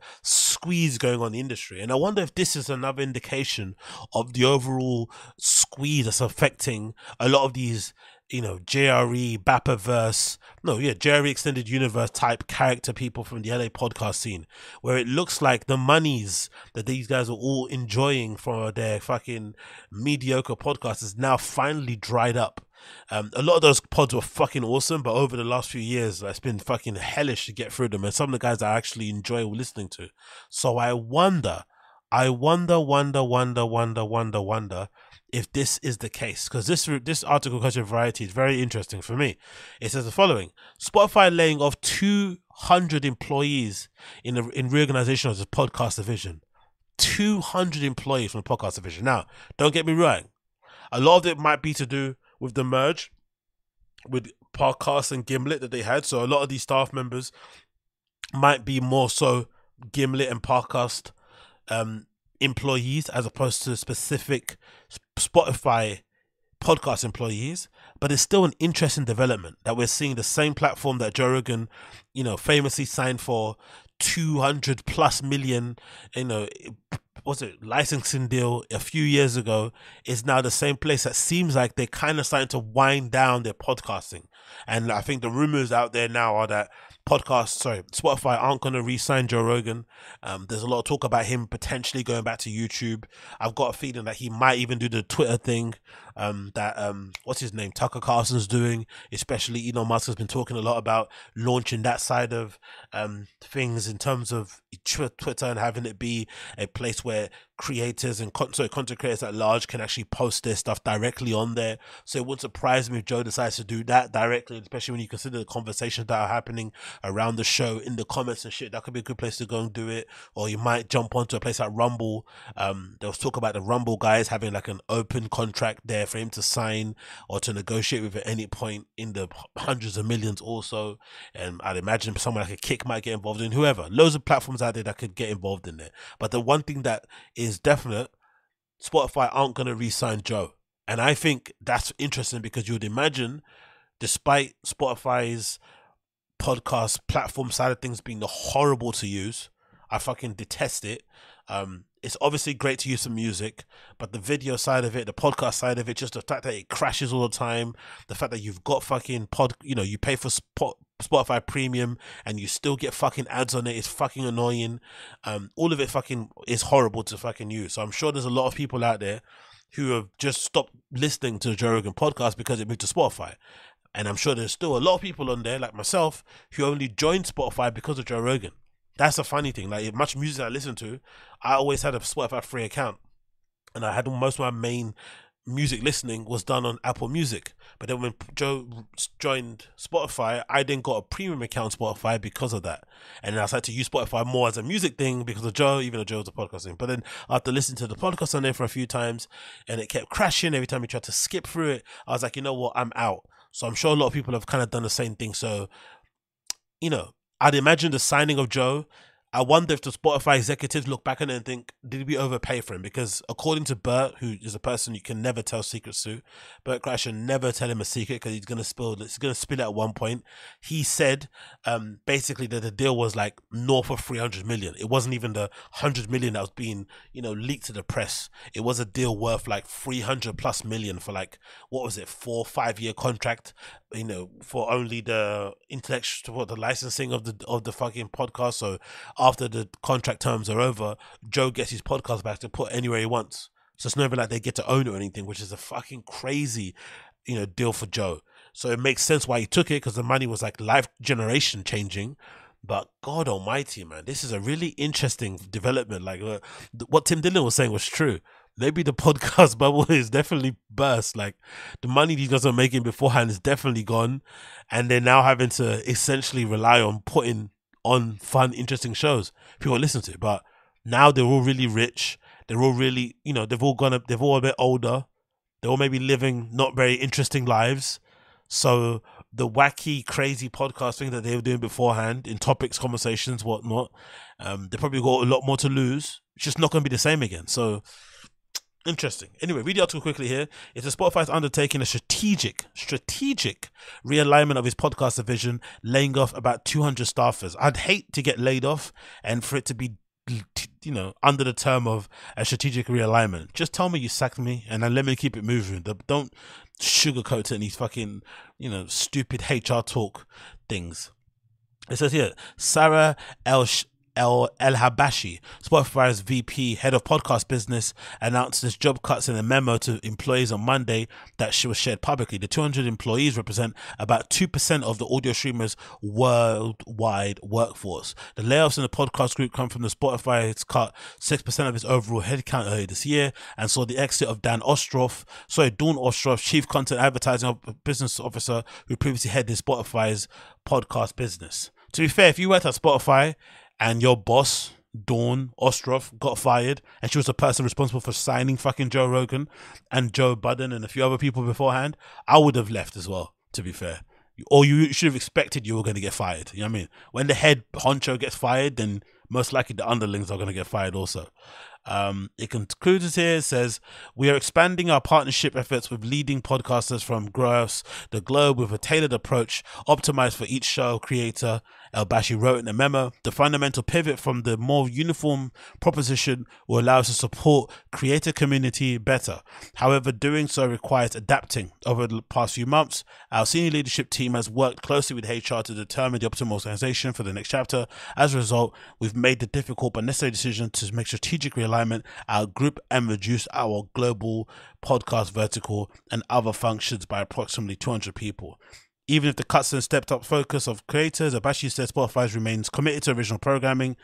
squeeze going on in the industry, and I wonder if this is another indication of the overall squeeze that's affecting a lot of these you know, JRE, Bappaverse, no, yeah, JRE Extended Universe type character people from the LA podcast scene, where it looks like the monies that these guys are all enjoying from their fucking mediocre podcast is now finally dried up. Um, a lot of those pods were fucking awesome, but over the last few years, it's been fucking hellish to get through them. And some of the guys I actually enjoy listening to. So I wonder, I wonder, wonder, wonder, wonder, wonder, wonder if this is the case. Because this this article culture variety is very interesting for me. It says the following. Spotify laying off 200 employees in the in reorganization of the podcast division 200 employees from the podcast division now don't get me wrong. A lot of it might be to do with the merge with Parcast and gimlet that they had. So a lot of these staff members might be more so gimlet and Parcast um employees as opposed to specific Spotify podcast employees, but it's still an interesting development that we're seeing the same platform that Joe Rogan, you know, famously signed for 200 plus million, you know, was it licensing deal a few years ago is now the same place that seems like they're kind of starting to wind down their podcasting. And I think the rumors out there now are that podcast, sorry, Spotify aren't going to re-sign Joe Rogan. Um, there's a lot of talk about him potentially going back to YouTube. I've got a feeling that he might even do the Twitter thing um, that um, what's his name Tucker Carlson's doing. Especially Elon Musk has been talking a lot about launching that side of um, things in terms of Twitter and having it be a place where creators and con- content creators at large can actually post their stuff directly on there. So it wouldn't surprise me if Joe decides to do that directly, especially when you consider the conversations that are happening around the show in the comments and shit. That could be a good place to go and do it. Or you might jump onto a place like Rumble. Um, there was talk about the Rumble guys having like an open contract there for him to sign or to negotiate with at any point in the hundreds of millions also. And I'd imagine someone like a Kick might get involved in whoever. Loads of platforms out there that could get involved in it. But the one thing that is definite Spotify aren't going to re sign Joe. And I think that's interesting because you would imagine, despite Spotify's podcast platform side of things being horrible to use, I fucking detest it. Um, it's obviously great to use some music, but the video side of it, the podcast side of it, just the fact that it crashes all the time, the fact that you've got fucking pod, you know, you pay for spot, Spotify Premium and you still get fucking ads on it. it is fucking annoying. Um, all of it fucking is horrible to fucking use. So I'm sure there's a lot of people out there who have just stopped listening to the Joe Rogan podcast because it moved to Spotify. And I'm sure there's still a lot of people on there, like myself, who only joined Spotify because of Joe Rogan. That's a funny thing. Like much music I listen to, I always had a Spotify free account, and I had most of my main music listening was done on Apple Music. But then when Joe joined Spotify, I then got a premium account Spotify because of that. And I started to use Spotify more as a music thing because of Joe, even though Joe was a podcasting. But then after listening to the podcast on there for a few times and it kept crashing every time we tried to skip through it, I was like, you know what, I'm out. So I'm sure a lot of people have kind of done the same thing. So, you know, I'd imagine the signing of Joe I wonder if the Spotify executives look back on it and think, did we overpay for him? Because according to Bert, who is a person you can never tell secrets to, Bert Kreischer never tell him a secret because he's gonna spill. He's gonna spill it at one point. He said, um, basically that the deal was like north of three hundred million. It wasn't even the hundred million that was being, you know, leaked to the press. It was a deal worth like three hundred plus million for like what was it, four five year contract, you know, for only the intellectual, the licensing of the of the fucking podcast. So after the contract terms are over, Joe gets his podcast back to put anywhere he wants. So it's never like they get to own it or anything, which is a fucking crazy, you know, deal for Joe. So it makes sense why he took it because the money was like life generation changing. But God Almighty, man, this is a really interesting development. Like uh, what Tim Dillon was saying was true. Maybe the podcast bubble is definitely burst. Like the money these guys are making beforehand is definitely gone, and they're now having to essentially rely on putting on fun, interesting shows people listen to. But now they're all really rich. They're all really, you know, they've all gone up, they've all a bit older. They're all maybe living not very interesting lives. So the wacky, crazy podcasting that they were doing beforehand in topics, conversations, whatnot, um, they probably got a lot more to lose. It's just not going to be the same again. So Interesting. Anyway, read the article quickly here. It's a Spotify's undertaking a strategic, strategic realignment of his podcast division, laying off about 200 staffers. I'd hate to get laid off and for it to be, you know, under the term of a strategic realignment. Just tell me you sacked me and then let me keep it moving. Don't sugarcoating these fucking, you know, stupid HR talk things. It says here, Sahar El El El Habashi, Spotify's VP, head of podcast business, announced his job cuts in a memo to employees on Monday that she was shared publicly. The 200 employees represent about 2% of the audio streamers' worldwide workforce. The layoffs in the podcast group come from the Spotify's cut 6% of its overall headcount earlier this year and saw the exit of Dan Ostroff, sorry, Dawn Ostroff, Chief Content Advertising Business Officer, who previously headed Spotify's podcast business. To be fair, if you worked at Spotify and your boss Dawn Ostroff got fired, and she was the person responsible for signing fucking Joe Rogan and Joe Budden and a few other people beforehand, I would have left as well. To be fair, or you should have expected you were going to get fired. You know what I mean? When the head honcho gets fired, then most likely the underlings are going to get fired also. Um, it concludes here. It says, We are expanding our partnership efforts with leading podcasters from across the globe with a tailored approach optimized for each show creator Uh, El Bashi wrote in a memo, the fundamental pivot from the more uniform proposition will allow us to support creator community better. However, doing so requires adapting. Over the past few months, our senior leadership team has worked closely with HR to determine the optimal organization for the next chapter. As a result, we've made the difficult but necessary decision to make strategic realignment our group and reduce our global podcast vertical and other functions by approximately 200 people. Even if the cuts and stepped up focus of creators, Abashi said Spotify remains committed to original programming.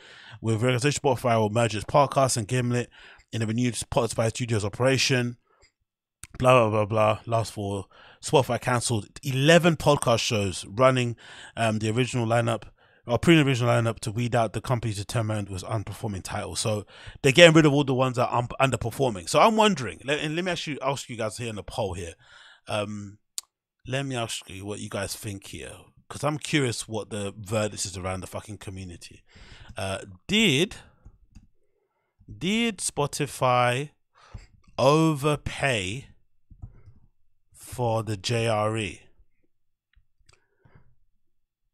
With realization, Spotify will merge its Parcast and Gimlet in a renewed Spotify Studios operation. Blah blah blah blah. Last for Spotify cancelled eleven podcast shows running um, the original lineup or pre-original lineup to weed out the companies determined was unperforming titles. So they're getting rid of all the ones that are un- underperforming. So I'm wondering, let, and let me you, ask you guys here in the poll here. Um, let me ask you what you guys think here, because I'm curious what the verdict is around the fucking community. Uh, did did Spotify overpay for the JRE?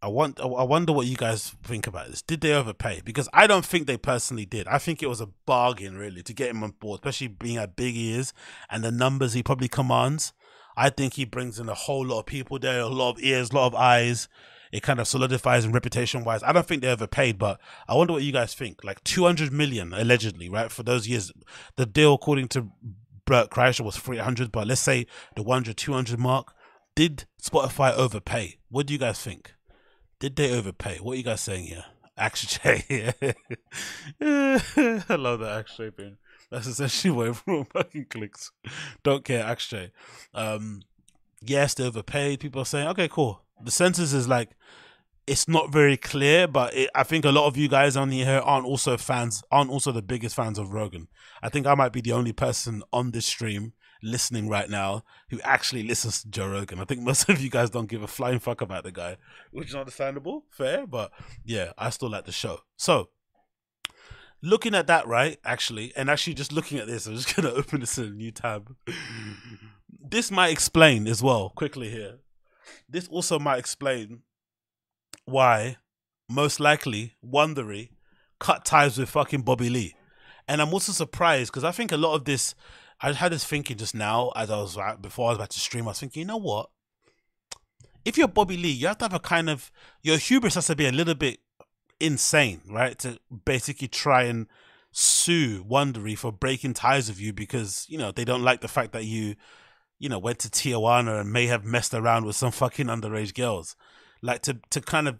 I want. I wonder what you guys think about this. Did they overpay? Because I don't think they personally did. I think it was a bargain, really, to get him on board, especially being how big he is and the numbers he probably commands. I think he brings in a whole lot of people there, a lot of ears, a lot of eyes. It kind of solidifies him reputation wise. I don't think they overpaid, but I wonder what you guys think. Like 200 million, allegedly, right? For those years. The deal, according to Bert Kreischer, was 300, but let's say the 100, 200 mark. Did Spotify overpay? What do you guys think? Did they overpay? What are you guys saying here? Action J. I love that Action J that's essentially what everyone fucking clicks. Don't care, actually. Um, yes, they overpaid. People are saying, okay, cool. The census is like, it's not very clear, but it, I think a lot of you guys on here aren't also fans, aren't also the biggest fans of Rogan. I think I might be the only person on this stream listening right now who actually listens to Joe Rogan. I think most of you guys don't give a flying fuck about the guy, which is understandable, fair, but yeah, I still like the show. So, looking at that, right, actually, and actually just looking at this, I'm just to open this in a new tab. this might explain as well, quickly here. This also might explain why, most likely, Wondery cut ties with fucking Bobby Lee. And I'm also surprised because I think a lot of this, I had this thinking just now as I was before I was about to stream. I was thinking, you know what? If you're Bobby Lee, you have to have a kind of your hubris has to be a little bit insane, right? To basically try and sue Wondery for breaking ties with you because you know they don't like the fact that you, you know, went to Tijuana and may have messed around with some fucking underage girls, like to to kind of,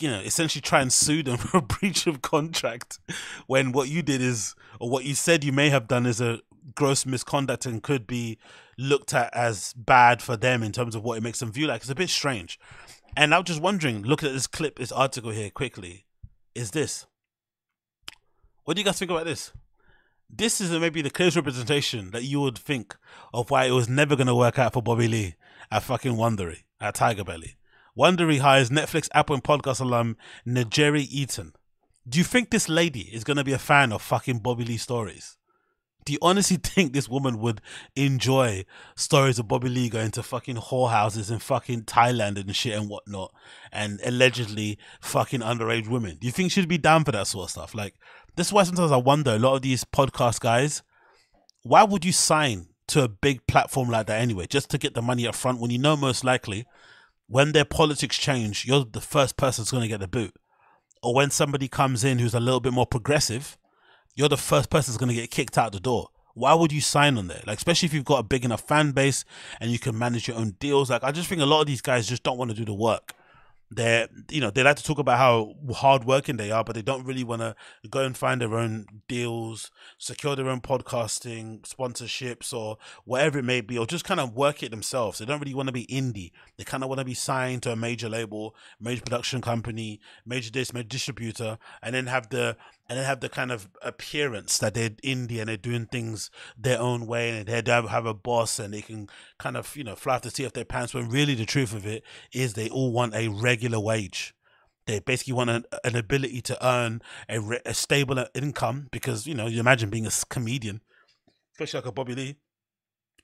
you know, essentially try and sue them for breach of contract when what you did is or what you said you may have done is a gross misconduct and could be looked at as bad for them in terms of what it makes them view like. It's a bit strange. And I'm just wondering, looking at this clip, this article here quickly, is this. What do you guys think about this? This is maybe the clearest representation that you would think of why it was never going to work out for Bobby Lee at fucking Wondery, at TigerBelly. Wondery hires Netflix, Apple, and podcast alum Njeri Eaton. Do you think this lady is going to be a fan of fucking Bobby Lee stories? Do you honestly think this woman would enjoy stories of Bobby Lee going to fucking whorehouses in fucking Thailand and shit and whatnot, and allegedly fucking underage women? Do you think she'd be down for that sort of stuff? Like, this is why sometimes I wonder a lot of these podcast guys, why would you sign to a big platform like that anyway, just to get the money up front when you know most likely when their politics change, you're the first person that's going to get the boot. Or when somebody comes in who's a little bit more progressive, you're the first person that's going to get kicked out the door. Why would you sign on there? Like, especially if you've got a big enough fan base and you can manage your own deals. Like, I just think a lot of these guys just don't want to do the work they're you know they like to talk about how hardworking they are, but they don't really want to go and find their own deals, secure their own podcasting sponsorships or whatever it may be, or just kind of work it themselves. They don't really want to be indie. They kind of want to be signed to a major label, major production company, major this, major distributor, and then have the and they have the kind of appearance that they're indie and they're doing things their own way and they have, have a boss and they can kind of you know fly off the seat of their pants when really the truth of it is they all want a regular wage. They basically want an, an ability to earn a, a, stable income because you know you imagine being a comedian especially like a bobby lee.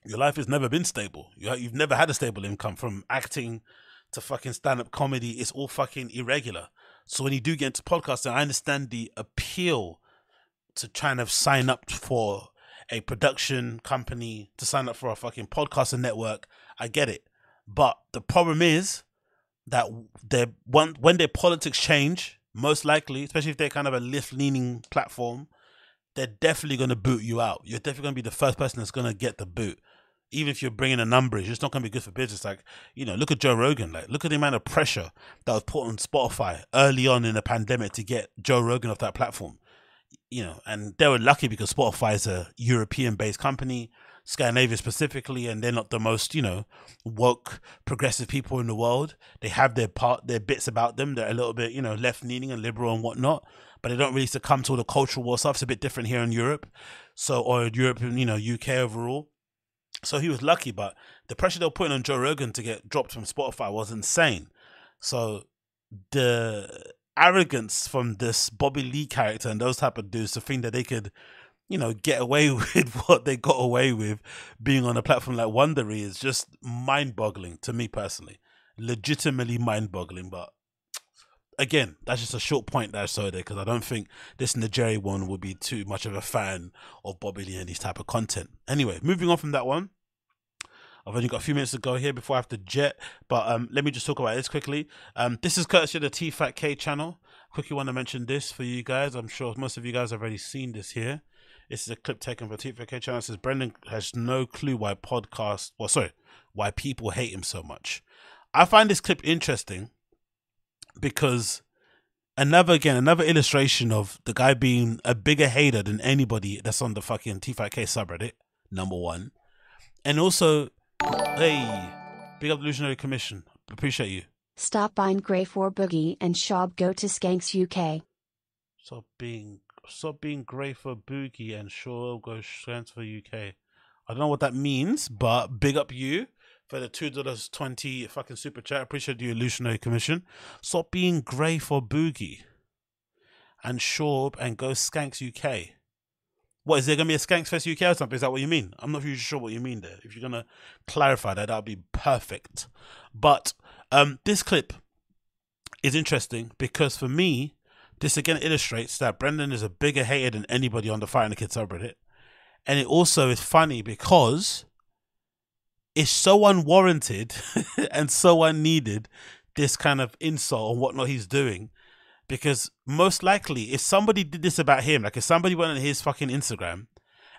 Your life has never been stable. You, you've never had a stable income from acting to fucking stand-up comedy. It's all fucking irregular so when you do get into podcasting, I understand the appeal to trying to sign up for a production company, to sign up for a fucking podcasting network. I get it. But the problem is that they when when their politics change, most likely, especially if they're kind of a left leaning platform, they're definitely going to boot you out. You're definitely going to be the first person that's going to get the boot even if you're bringing a number, it's just not going to be good for business. Like, you know, look at Joe Rogan. Like, look at the amount of pressure that was put on Spotify early on in the pandemic to get Joe Rogan off that platform. You know, and they were lucky because Spotify is a European based company, Scandinavia specifically, and they're not the most, you know, woke, progressive people in the world. They have their part, their bits about them. They're a little bit, you know, left leaning and liberal and whatnot, but they don't really succumb to all the cultural war stuff. It's a bit different here in Europe. So, or Europe, you know, UK overall. So he was lucky, but the pressure they were putting on Joe Rogan to get dropped from Spotify was insane. So the arrogance from this Bobby Lee character and those type of dudes to think that they could, you know, get away with what they got away with being on a platform like Wondery is just mind boggling to me personally. Legitimately mind boggling, but again, that's just a short point that I saw there because I don't think this Njeri one would be too much of a fan of Bobby Lee and these type of content. Anyway, moving on from that one. I've only got a few minutes to go here before I have to jet, but um, let me just talk about this quickly. Um, this is courtesy of the T Fat K channel. Quickly want to mention this for you guys. I'm sure most of you guys have already seen this here. This is a clip taken from T Fat K channel. It says Brendan has no clue why podcast, well, sorry, why people hate him so much. I find this clip interesting because another again another illustration of the guy being a bigger hater than anybody that's on the fucking T5K subreddit. Number one, and also, hey, big up Illusionary Commission. Appreciate you. Stop buying Grey for Boogie and Schaub go to Skanks UK. Stop being stop being Grey for Boogie and Schaub go Skanks for UK. I don't know what that means, but big up you for the two dollars twenty fucking super chat. Appreciate the illusionary commission. Stop being grey for Boogie and Schaub and go Skanks UK. What is there gonna be a Skanks Fest UK or something? Is that what you mean? I'm not really sure what you mean there. If you're gonna clarify that, that'd be perfect. But um, this clip is interesting because for me, this again illustrates that Brendan is a bigger hater than anybody on the Fighter and the Kid subreddit. And it also is funny because it's so unwarranted and so unneeded this kind of insult and whatnot he's doing. Because most likely if somebody did this about him like if somebody went on his fucking instagram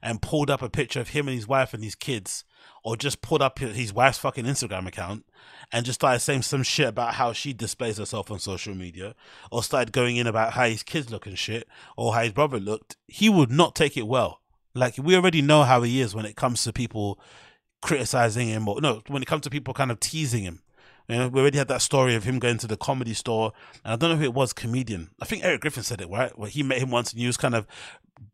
and pulled up a picture of him and his wife and his kids or just pulled up his wife's fucking instagram account and just started saying some shit about how she displays herself on social media or started going in about how his kids look and shit or how his brother looked he would not take it well. Like we already know how he is when it comes to people criticizing him or no when it comes to people kind of teasing him you know, we already had that story of him going to the comedy store, and I don't know who it was, comedian. I think Eric Griffin said it, right? Where he met him once, and he was kind of,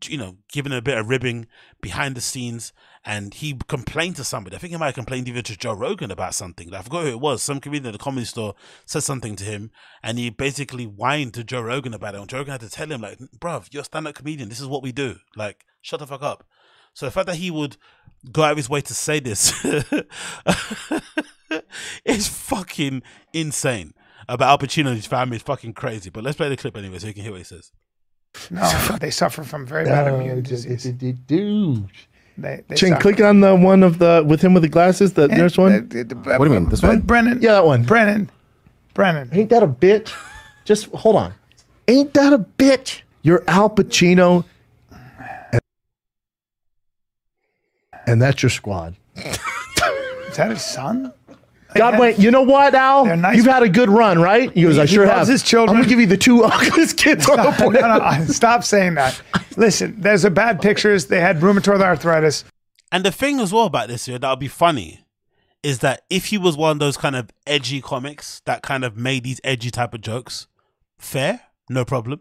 you know, giving a bit of ribbing behind the scenes, and he complained to somebody. I think he might have complained even to Joe Rogan about something. I forgot who it was. Some comedian at the comedy store said something to him, and he basically whined to Joe Rogan about it. And Joe Rogan had to tell him, like, bruv, you're a stand-up comedian. This is what we do. Like, shut the fuck up. So the fact that he would go out of his way to say this is fucking insane. About Al Pacino and his family is fucking crazy. But let's play the clip anyway so you can hear what he says. No, they suffer from very bad immune disease. Dude. They, they Ching, click on the one of the with him with the glasses. The nurse one. Uh, uh, What do you mean, this one? Brennan. Yeah, that one. Brennan. Brennan. Ain't that a bitch? Just hold on. Ain't that a bitch? You're Al Pacino, and, and that's your squad. Is that his son? God, wait. You know what, Al? Nice- You've had a good run, right? He goes, I He sure loves have. his children. I'm gonna give you the two ugliest kids on the no, planet. no, no, stop saying that. Listen, there's a bad pictures. They had rheumatoid arthritis. And the thing as well about this year that would be funny is that if he was one of those kind of edgy comics that kind of made these edgy type of jokes, fair, no problem.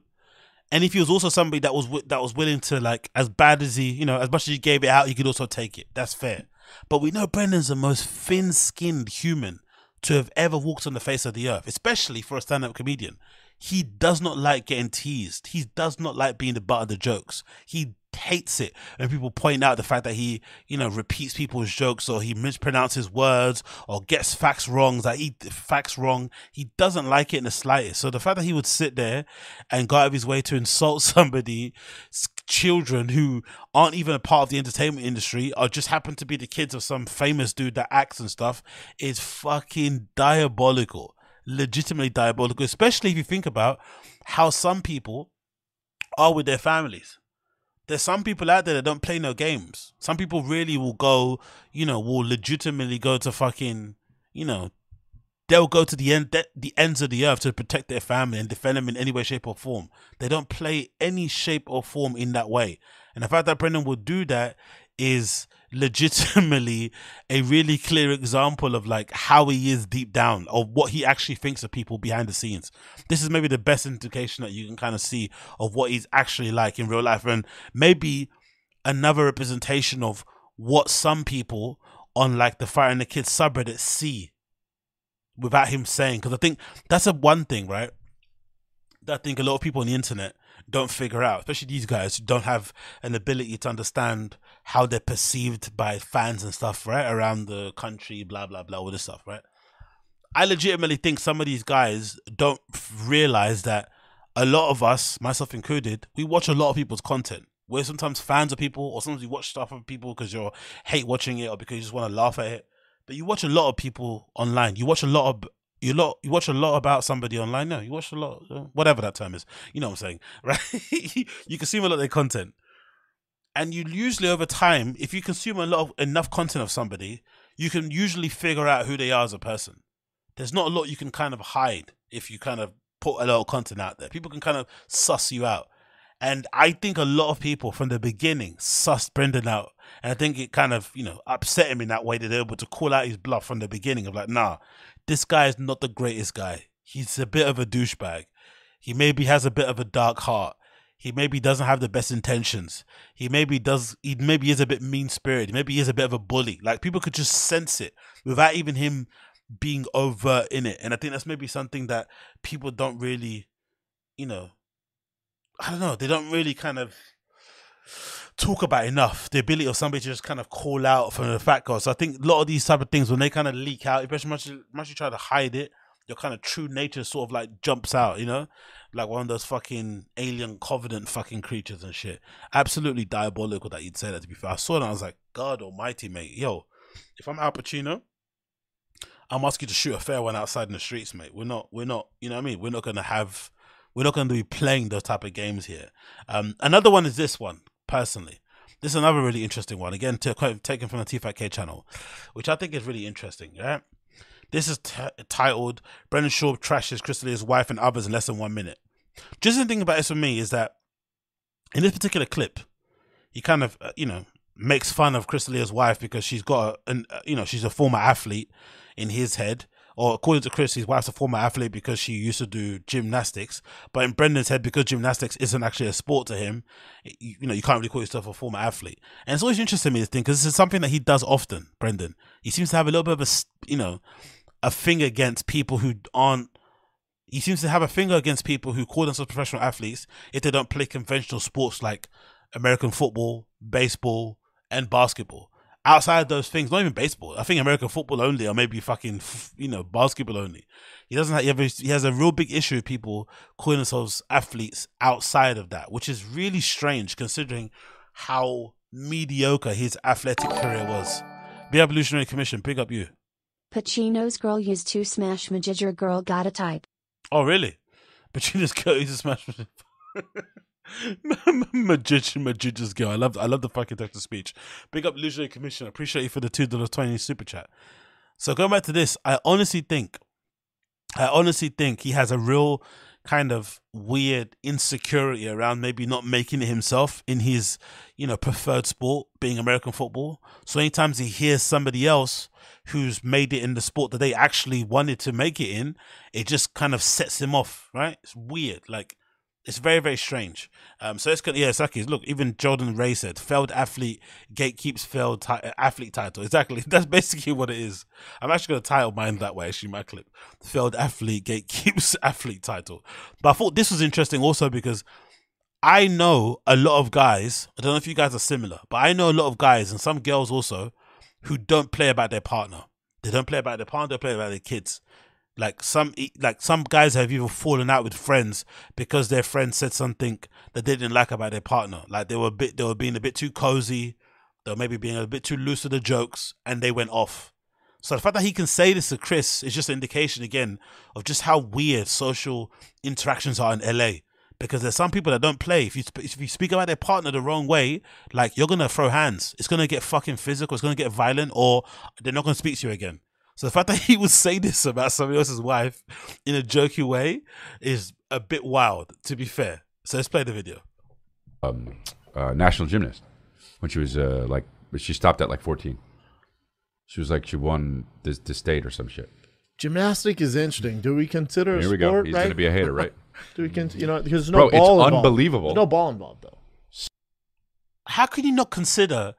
And if he was also somebody that was that was willing to like as bad as he, you know, as much as he gave it out, he could also take it. That's fair. But we know Brendan's the most thin-skinned human to have ever walked on the face of the earth, especially for a stand-up comedian. He does not like getting teased. He does not like being the butt of the jokes. He hates it when people point out the fact that he, you know, repeats people's jokes or he mispronounces words or gets facts wrong. That he facts wrong. He doesn't like it in the slightest. So the fact that he would sit there and go out of his way to insult somebody, children who aren't even a part of the entertainment industry or just happen to be the kids of some famous dude that acts and stuff, is fucking diabolical. Legitimately diabolical, especially if you think about how some people are with their families there's some people out there that don't play no games. Some people really will go, you know, will legitimately go to fucking, you know, they'll go to the end, the ends of the earth to protect their family and defend them in any way, shape, or form. They don't play any shape or form in that way. And the fact that Brendan would do that is legitimately a really clear example of like how he is deep down or what he actually thinks of people behind the scenes. This is maybe the best indication that you can kind of see of what he's actually like in real life and maybe another representation of what some people on like the Fighter and the Kids subreddit see without him saying because I think that's a one thing, right? That I think a lot of people on the internet don't figure out, especially these guys who don't have an ability to understand how they're perceived by fans and stuff, right? Around the country, blah blah blah, all this stuff, right? I legitimately think some of these guys don't realize that a lot of us, myself included, we watch a lot of people's content. We're sometimes fans of people, or sometimes you watch stuff of people because you're hate watching it or because you just want to laugh at it. But you watch a lot of people online. You watch a lot of you lot you watch a lot about somebody online. No, you watch a lot, uh, whatever that term is. You know what I'm saying, right? you consume a lot of their content, and you usually over time, if you consume a lot of enough content of somebody, you can usually figure out who they are as a person. There's not a lot you can kind of hide if you kind of put a lot of content out there. People can kind of suss you out. And I think a lot of people from the beginning sussed Brendan out. And I think it kind of, you know, upset him in that way that they're able to call out his bluff from the beginning of like, nah, this guy is not the greatest guy. He's a bit of a douchebag. He maybe has a bit of a dark heart. He maybe doesn't have the best intentions. He maybe does. He maybe is a bit mean spirited. Maybe he is a bit of a bully. Like people could just sense it without even him being overt in it. And I think that's maybe something that people don't really, you know, I don't know. They don't really kind of talk about enough the ability of somebody to just kind of call out from the fact goes. So I think a lot of these type of things when they kind of leak out, especially much much you try to hide it, your kind of true nature sort of like jumps out, you know, like one of those fucking alien covenant fucking creatures and shit. Absolutely diabolical that you'd say that. To be fair, I saw that I was like, God Almighty, mate, yo, if I'm Al Pacino. I'm asking you to shoot a fair one outside in the streets, mate. We're not, we're not, you know what I mean? We're not gonna have, we're not gonna be playing those type of games here. Um, another one is this one, personally. This is another really interesting one. Again, t- taken from the T5K channel, which I think is really interesting. Yeah, this is t- titled "Brendan Schaub trashes Chris D'Elia's wife and others in less than one minute." Just the thing about this for me is that in this particular clip, he kind of, uh, you know, makes fun of Chris D'Elia's wife because she's got, a, an, uh, you know, she's a former athlete in his head, or according to Chris, his wife's a former athlete because she used to do gymnastics. But in Brendan's head, because gymnastics isn't actually a sport to him, you, you know, you can't really call yourself a former athlete. And it's always interesting to me this thing because this is something that he does often. Brendan, he seems to have a little bit of a, you know, a thing against people who aren't. He seems to have a finger against people who call themselves professional athletes if they don't play conventional sports like American football, baseball, and basketball outside those things, not even baseball. I think American football only, or maybe fucking you know basketball only. He doesn't have. He, a, he has a real big issue with people calling themselves athletes outside of that, which is really strange considering how mediocre his athletic career was. The Illusionary Commission, pick up you. Pacino's girl used to smash Majigger girl got a type. Oh, really? Pacino's girl used to smash. Magician, magician's girl. I love, I love the fucking text of speech. Big up, Illusionary Commission. I appreciate you for the two dollars twenty super chat. So going back to this, I honestly think, I honestly think he has a real kind of weird insecurity around maybe not making it himself in his, you know, preferred sport, being American football. So anytime he hears somebody else who's made it in the sport that they actually wanted to make it in, it just kind of sets him off, right? It's weird. Like it's very, very strange. Um, so it's good. Yeah, Saki. Look, even Jordan Ray said, "Failed athlete gatekeeps failed ti- athlete title." Exactly. That's basically what it is. I'm actually going to title mine that way. Actually, my clip: "Failed athlete gatekeeps athlete title." But I thought this was interesting also because I know a lot of guys. I don't know if you guys are similar, but I know a lot of guys and some girls also who don't play about their partner. They don't play about their partner. They play about their kids. Like some like some guys have even fallen out with friends because their friend said something that they didn't like about their partner. Like they were a bit they were being a bit too cozy, they were maybe being a bit too loose with the jokes, and they went off. So the fact that he can say this to Chris is just an indication again of just how weird social interactions are in LA. Because there's some people that don't play. If you if you speak about their partner the wrong way, like you're gonna throw hands. It's gonna get fucking physical. It's gonna get violent, or they're not gonna speak to you again. So the fact that he would say this about somebody else's wife in a jokey way is a bit wild, to be fair. So let's play the video. Um, uh, national gymnast when she was uh, like, she stopped at like 14. She was like, she won this, this state or some shit. Gymnastic is interesting. Do we consider a Here we go. He's right? going to be a hater, right? Do we con- you know, because there's Bro, no ball it's involved. unbelievable. There's no ball involved though. How can you not consider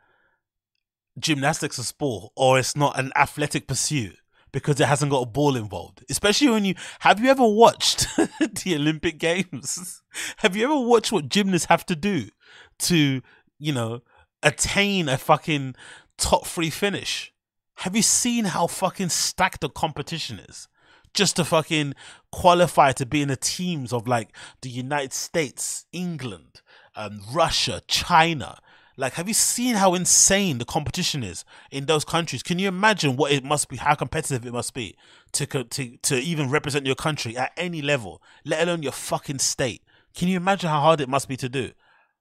gymnastics a sport or it's not an athletic pursuit because it hasn't got a ball involved? Especially when you have you ever watched the Olympic Games? Have you ever watched what gymnasts have to do to, you know, attain a fucking top three finish? Have you seen how fucking stacked the competition is? Just to fucking qualify to be in the teams of like the United States, England, um, Russia, China. Like, have you seen how insane the competition is in those countries? Can you imagine what it must be, how competitive it must be to to to even represent your country at any level, let alone your fucking state? Can you imagine how hard it must be to do?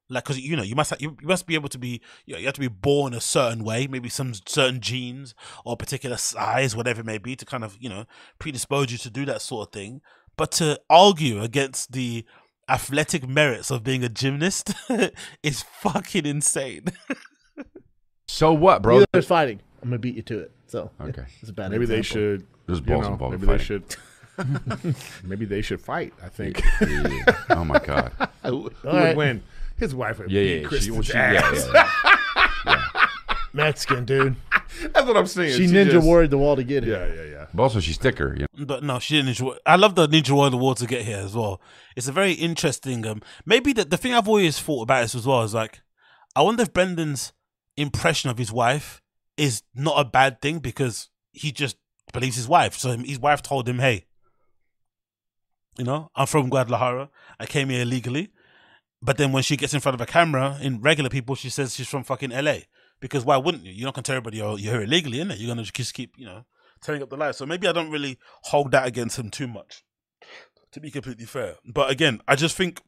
Like, because you know, you must have, you, you must be able to be, you, know, you have to be born a certain way, maybe some certain genes or a particular size, whatever it may be, to kind of you know predispose you to do that sort of thing. But to argue against the athletic merits of being a gymnast is fucking insane. So what, bro? Either there's fighting. I'm gonna beat you to it. So Okay. it's a bad. Maybe they should. There's you balls know, involved in Maybe they should. maybe they should fight. I think Yeah. Oh my god. who would right. win? His wife would Yeah, beat yeah. She, Kristen's well, she, ass. yeah, yeah, yeah. Mexican dude. That's what I'm saying. She ninja just- warried the wall to get it. Yeah, yeah, yeah. But also, she's thicker. You know? but no, she didn't enjoy. I love the Ninja Warrior wall to get here as well. It's a very interesting. Um, maybe the the thing I've always thought about this as well is like, I wonder if Brendan's impression of his wife is not a bad thing because he just believes his wife. So his wife told him, "Hey, you know, I'm from Guadalajara. I came here illegally." But then when she gets in front of a camera in regular people, she says she's from fucking LA. Because why wouldn't you? You're not gonna tell everybody you're, you're here illegally, innit? You're gonna just keep, you know, telling up the lie. So maybe I don't really hold that against him too much, to be completely fair. But again, I just think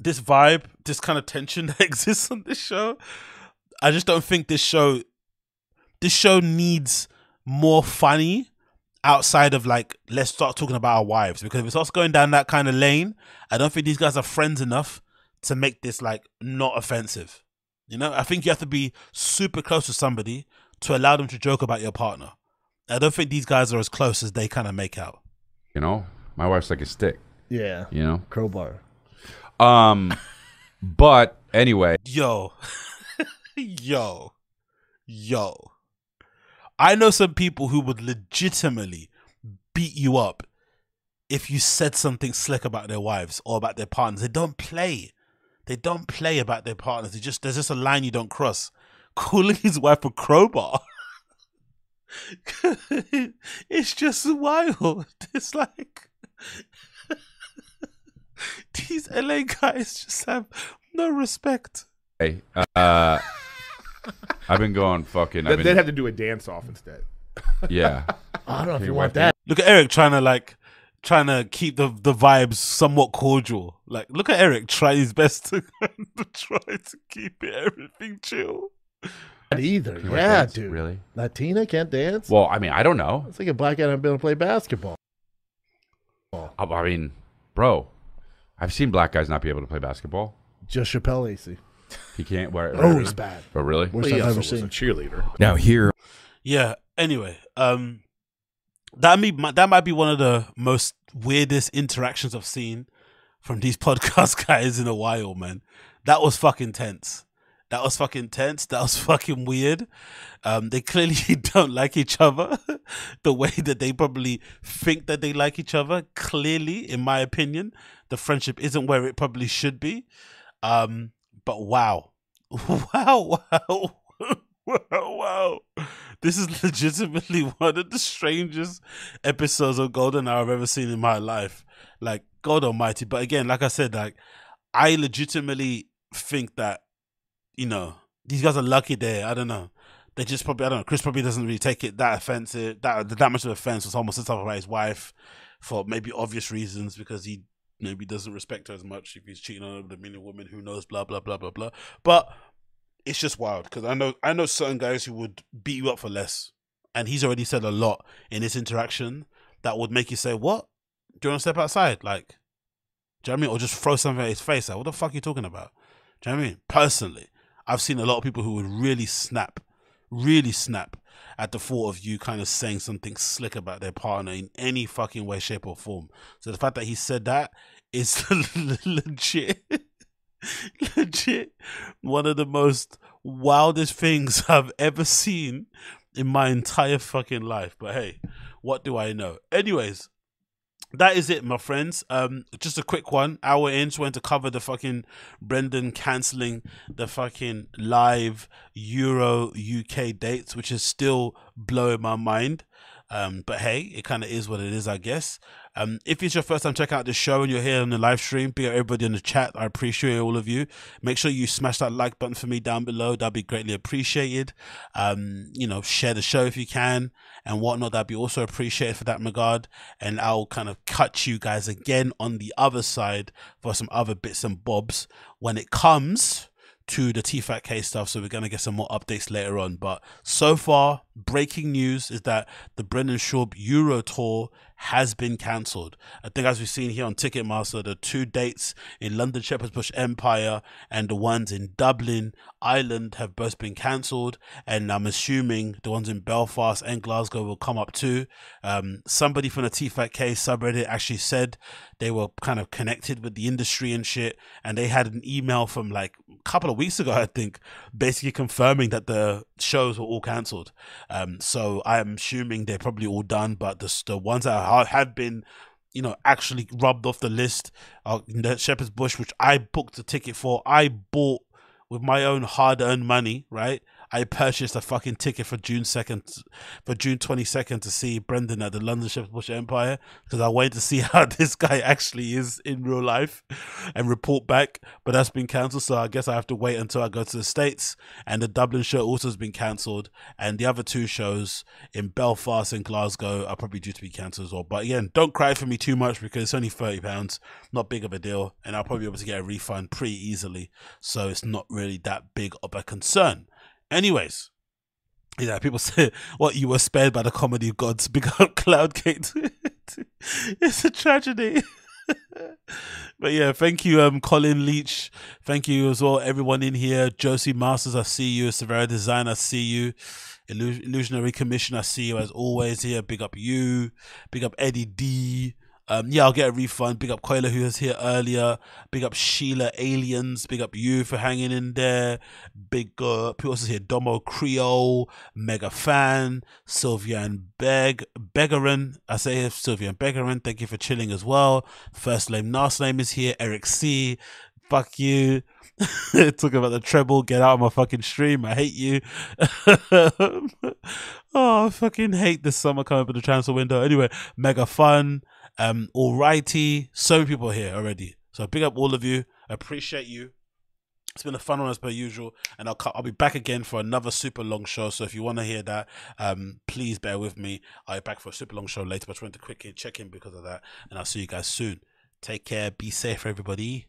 this vibe, this kind of tension that exists on this show, I just don't think this show, this show needs more funny outside of like let's start talking about our wives because if it starts going down that kind of lane, I don't think these guys are friends enough to make this like not offensive. You know, I think you have to be super close to somebody to allow them to joke about your partner. I don't think these guys are as close as they kind of make out. You know, my wife's like a stick. Yeah. You know. Crowbar. Um, but anyway, Yo, yo, yo. I know some people who would legitimately beat you up if you said something slick about their wives or about their partners. They don't play. They don't play about their partners. They just there's just a line you don't cross. Calling his wife a crowbar. it's just wild. It's like these LA guys just have no respect. Hey, uh, I've been going fucking. I've They'd been, have to do a dance off instead. yeah. I don't know if you you want wipe that. Look at Eric trying to like trying to keep the the vibes somewhat cordial. Like look at Eric trying his best to, to try to keep it everything chill. Not either. Can you wipe Yeah, dance? dude. Really? Latina can't dance. Well, I mean, I don't know. it's like a black guy not being able to play basketball. I, I mean, bro, I've seen black guys not be able to play basketball. Just Chappelle AC. He can't wear. It. Oh, he's bad. Oh, really? Worst He I've also ever was a seen. cheerleader. Now here Yeah. Anyway, um, that me that might be one of the most weirdest interactions I've seen from these podcast guys in a while, man. That was fucking tense. That was fucking tense. That was fucking weird. Um, they clearly don't like each other the way that they probably think that they like each other. Clearly, in my opinion, the friendship isn't where it probably should be. Um, but wow, wow, wow, wow, wow. This is legitimately one of the strangest episodes of Golden Hour I've ever seen in my life. Like God Almighty. But again, like I said, like I legitimately think that you know these guys are lucky there. I don't know. They just probably I don't know. Chris probably doesn't really take it that offensive, that that much of offense was almost stuff about his wife for maybe obvious reasons because he maybe doesn't respect her as much if he's cheating on her a million women. Who knows? Blah blah blah blah blah. But it's just wild because I know I know certain guys who would beat you up for less, and he's already said a lot in this interaction that would make you say, "What? Do you want to step outside?" Like, do you know what I mean? Or just throw something at his face. Like, what the fuck are you talking about? Do you know what I mean? Personally, I've seen a lot of people who would really snap, really snap at the thought of you kind of saying something slick about their partner in any fucking way, shape, or form. So the fact that he said that is legit, legit one of the most wildest things I've ever seen in my entire fucking life. But hey, what do I know? Anyways, that is it, my friends. Um, just a quick one. Hour in, just went to cover the fucking Brendan canceling the fucking live Euro UK dates, which is still blowing my mind. Um, but hey, it kind of is what it is, I guess. Um, if it's your first time checking out the show and you're here on the live stream, be everybody in the chat. I appreciate all of you. Make sure you smash that like button for me down below. That'd be greatly appreciated. Um, you know, share the show if you can and whatnot. That'd be also appreciated for that regard. And I'll kind of catch you guys again on the other side for some other bits and bobs when it comes to the TFAT stuff. So we're going to get some more updates later on. But so far, breaking news is that the Brendan Schaub Euro Tour has been cancelled. I think as we've seen here on Ticketmaster, the two dates in London Shepherd's Bush Empire and the ones in Dublin, Ireland have both been cancelled. And I'm assuming the ones in Belfast and Glasgow will come up too. Um, somebody from the TFAT subreddit actually said they were kind of connected with the industry and shit. And they had an email from like couple of weeks ago, I think, basically confirming that the shows were all cancelled. Um, so I'm assuming they're probably all done, but the, the ones that have been, you know, actually rubbed off the list are the Shepherd's Bush, which I booked a ticket for. I bought with my own hard-earned money, right? I purchased a fucking ticket for June second, for June twenty second to see Brendan at the London Bush Empire because I wanted to see how this guy actually is in real life and report back. But that's been cancelled, so I guess I have to wait until I go to the states. And the Dublin show also has been cancelled, and the other two shows in Belfast and Glasgow are probably due to be cancelled as well. But again, don't cry for me too much because it's only thirty pounds, not big of a deal, and I'll probably be able to get a refund pretty easily. So it's not really that big of a concern. Anyways, yeah, people say what you were spared by the comedy gods. Big up Cloudgate. it's a tragedy. but yeah, thank you, um, Colin Leach. Thank you as well, everyone in here. Josie Masters, I see you. Severa Design, I see you. Illu- Illusionary Commission, I see you as always here. Big up you. Big up Eddie D. Um, yeah, I'll get a refund. Big up Koila, who was here earlier. Big up Sheila Aliens. Big up you for hanging in there. Big up, who else is here? Domo Creole, Mega Fan, Sylvia and Beg, Begarin. I say Sylvia and Begarin. Thank you for chilling as well. First name, last name is here. Eric C. Fuck you. Talking about the treble. Get out of my fucking stream. I hate you. oh, I fucking hate this summer coming up the transfer window. Anyway, mega fun. Um, alrighty. So many people here already. So big up all of you. Appreciate you. It's been a fun one as per usual, and I'll I'll be back again for another super long show. So if you want to hear that, um, please bear with me. I'll be back for a super long show later, but I just wanted to quickly check in because of that, and I'll see you guys soon. Take care, be safe, everybody.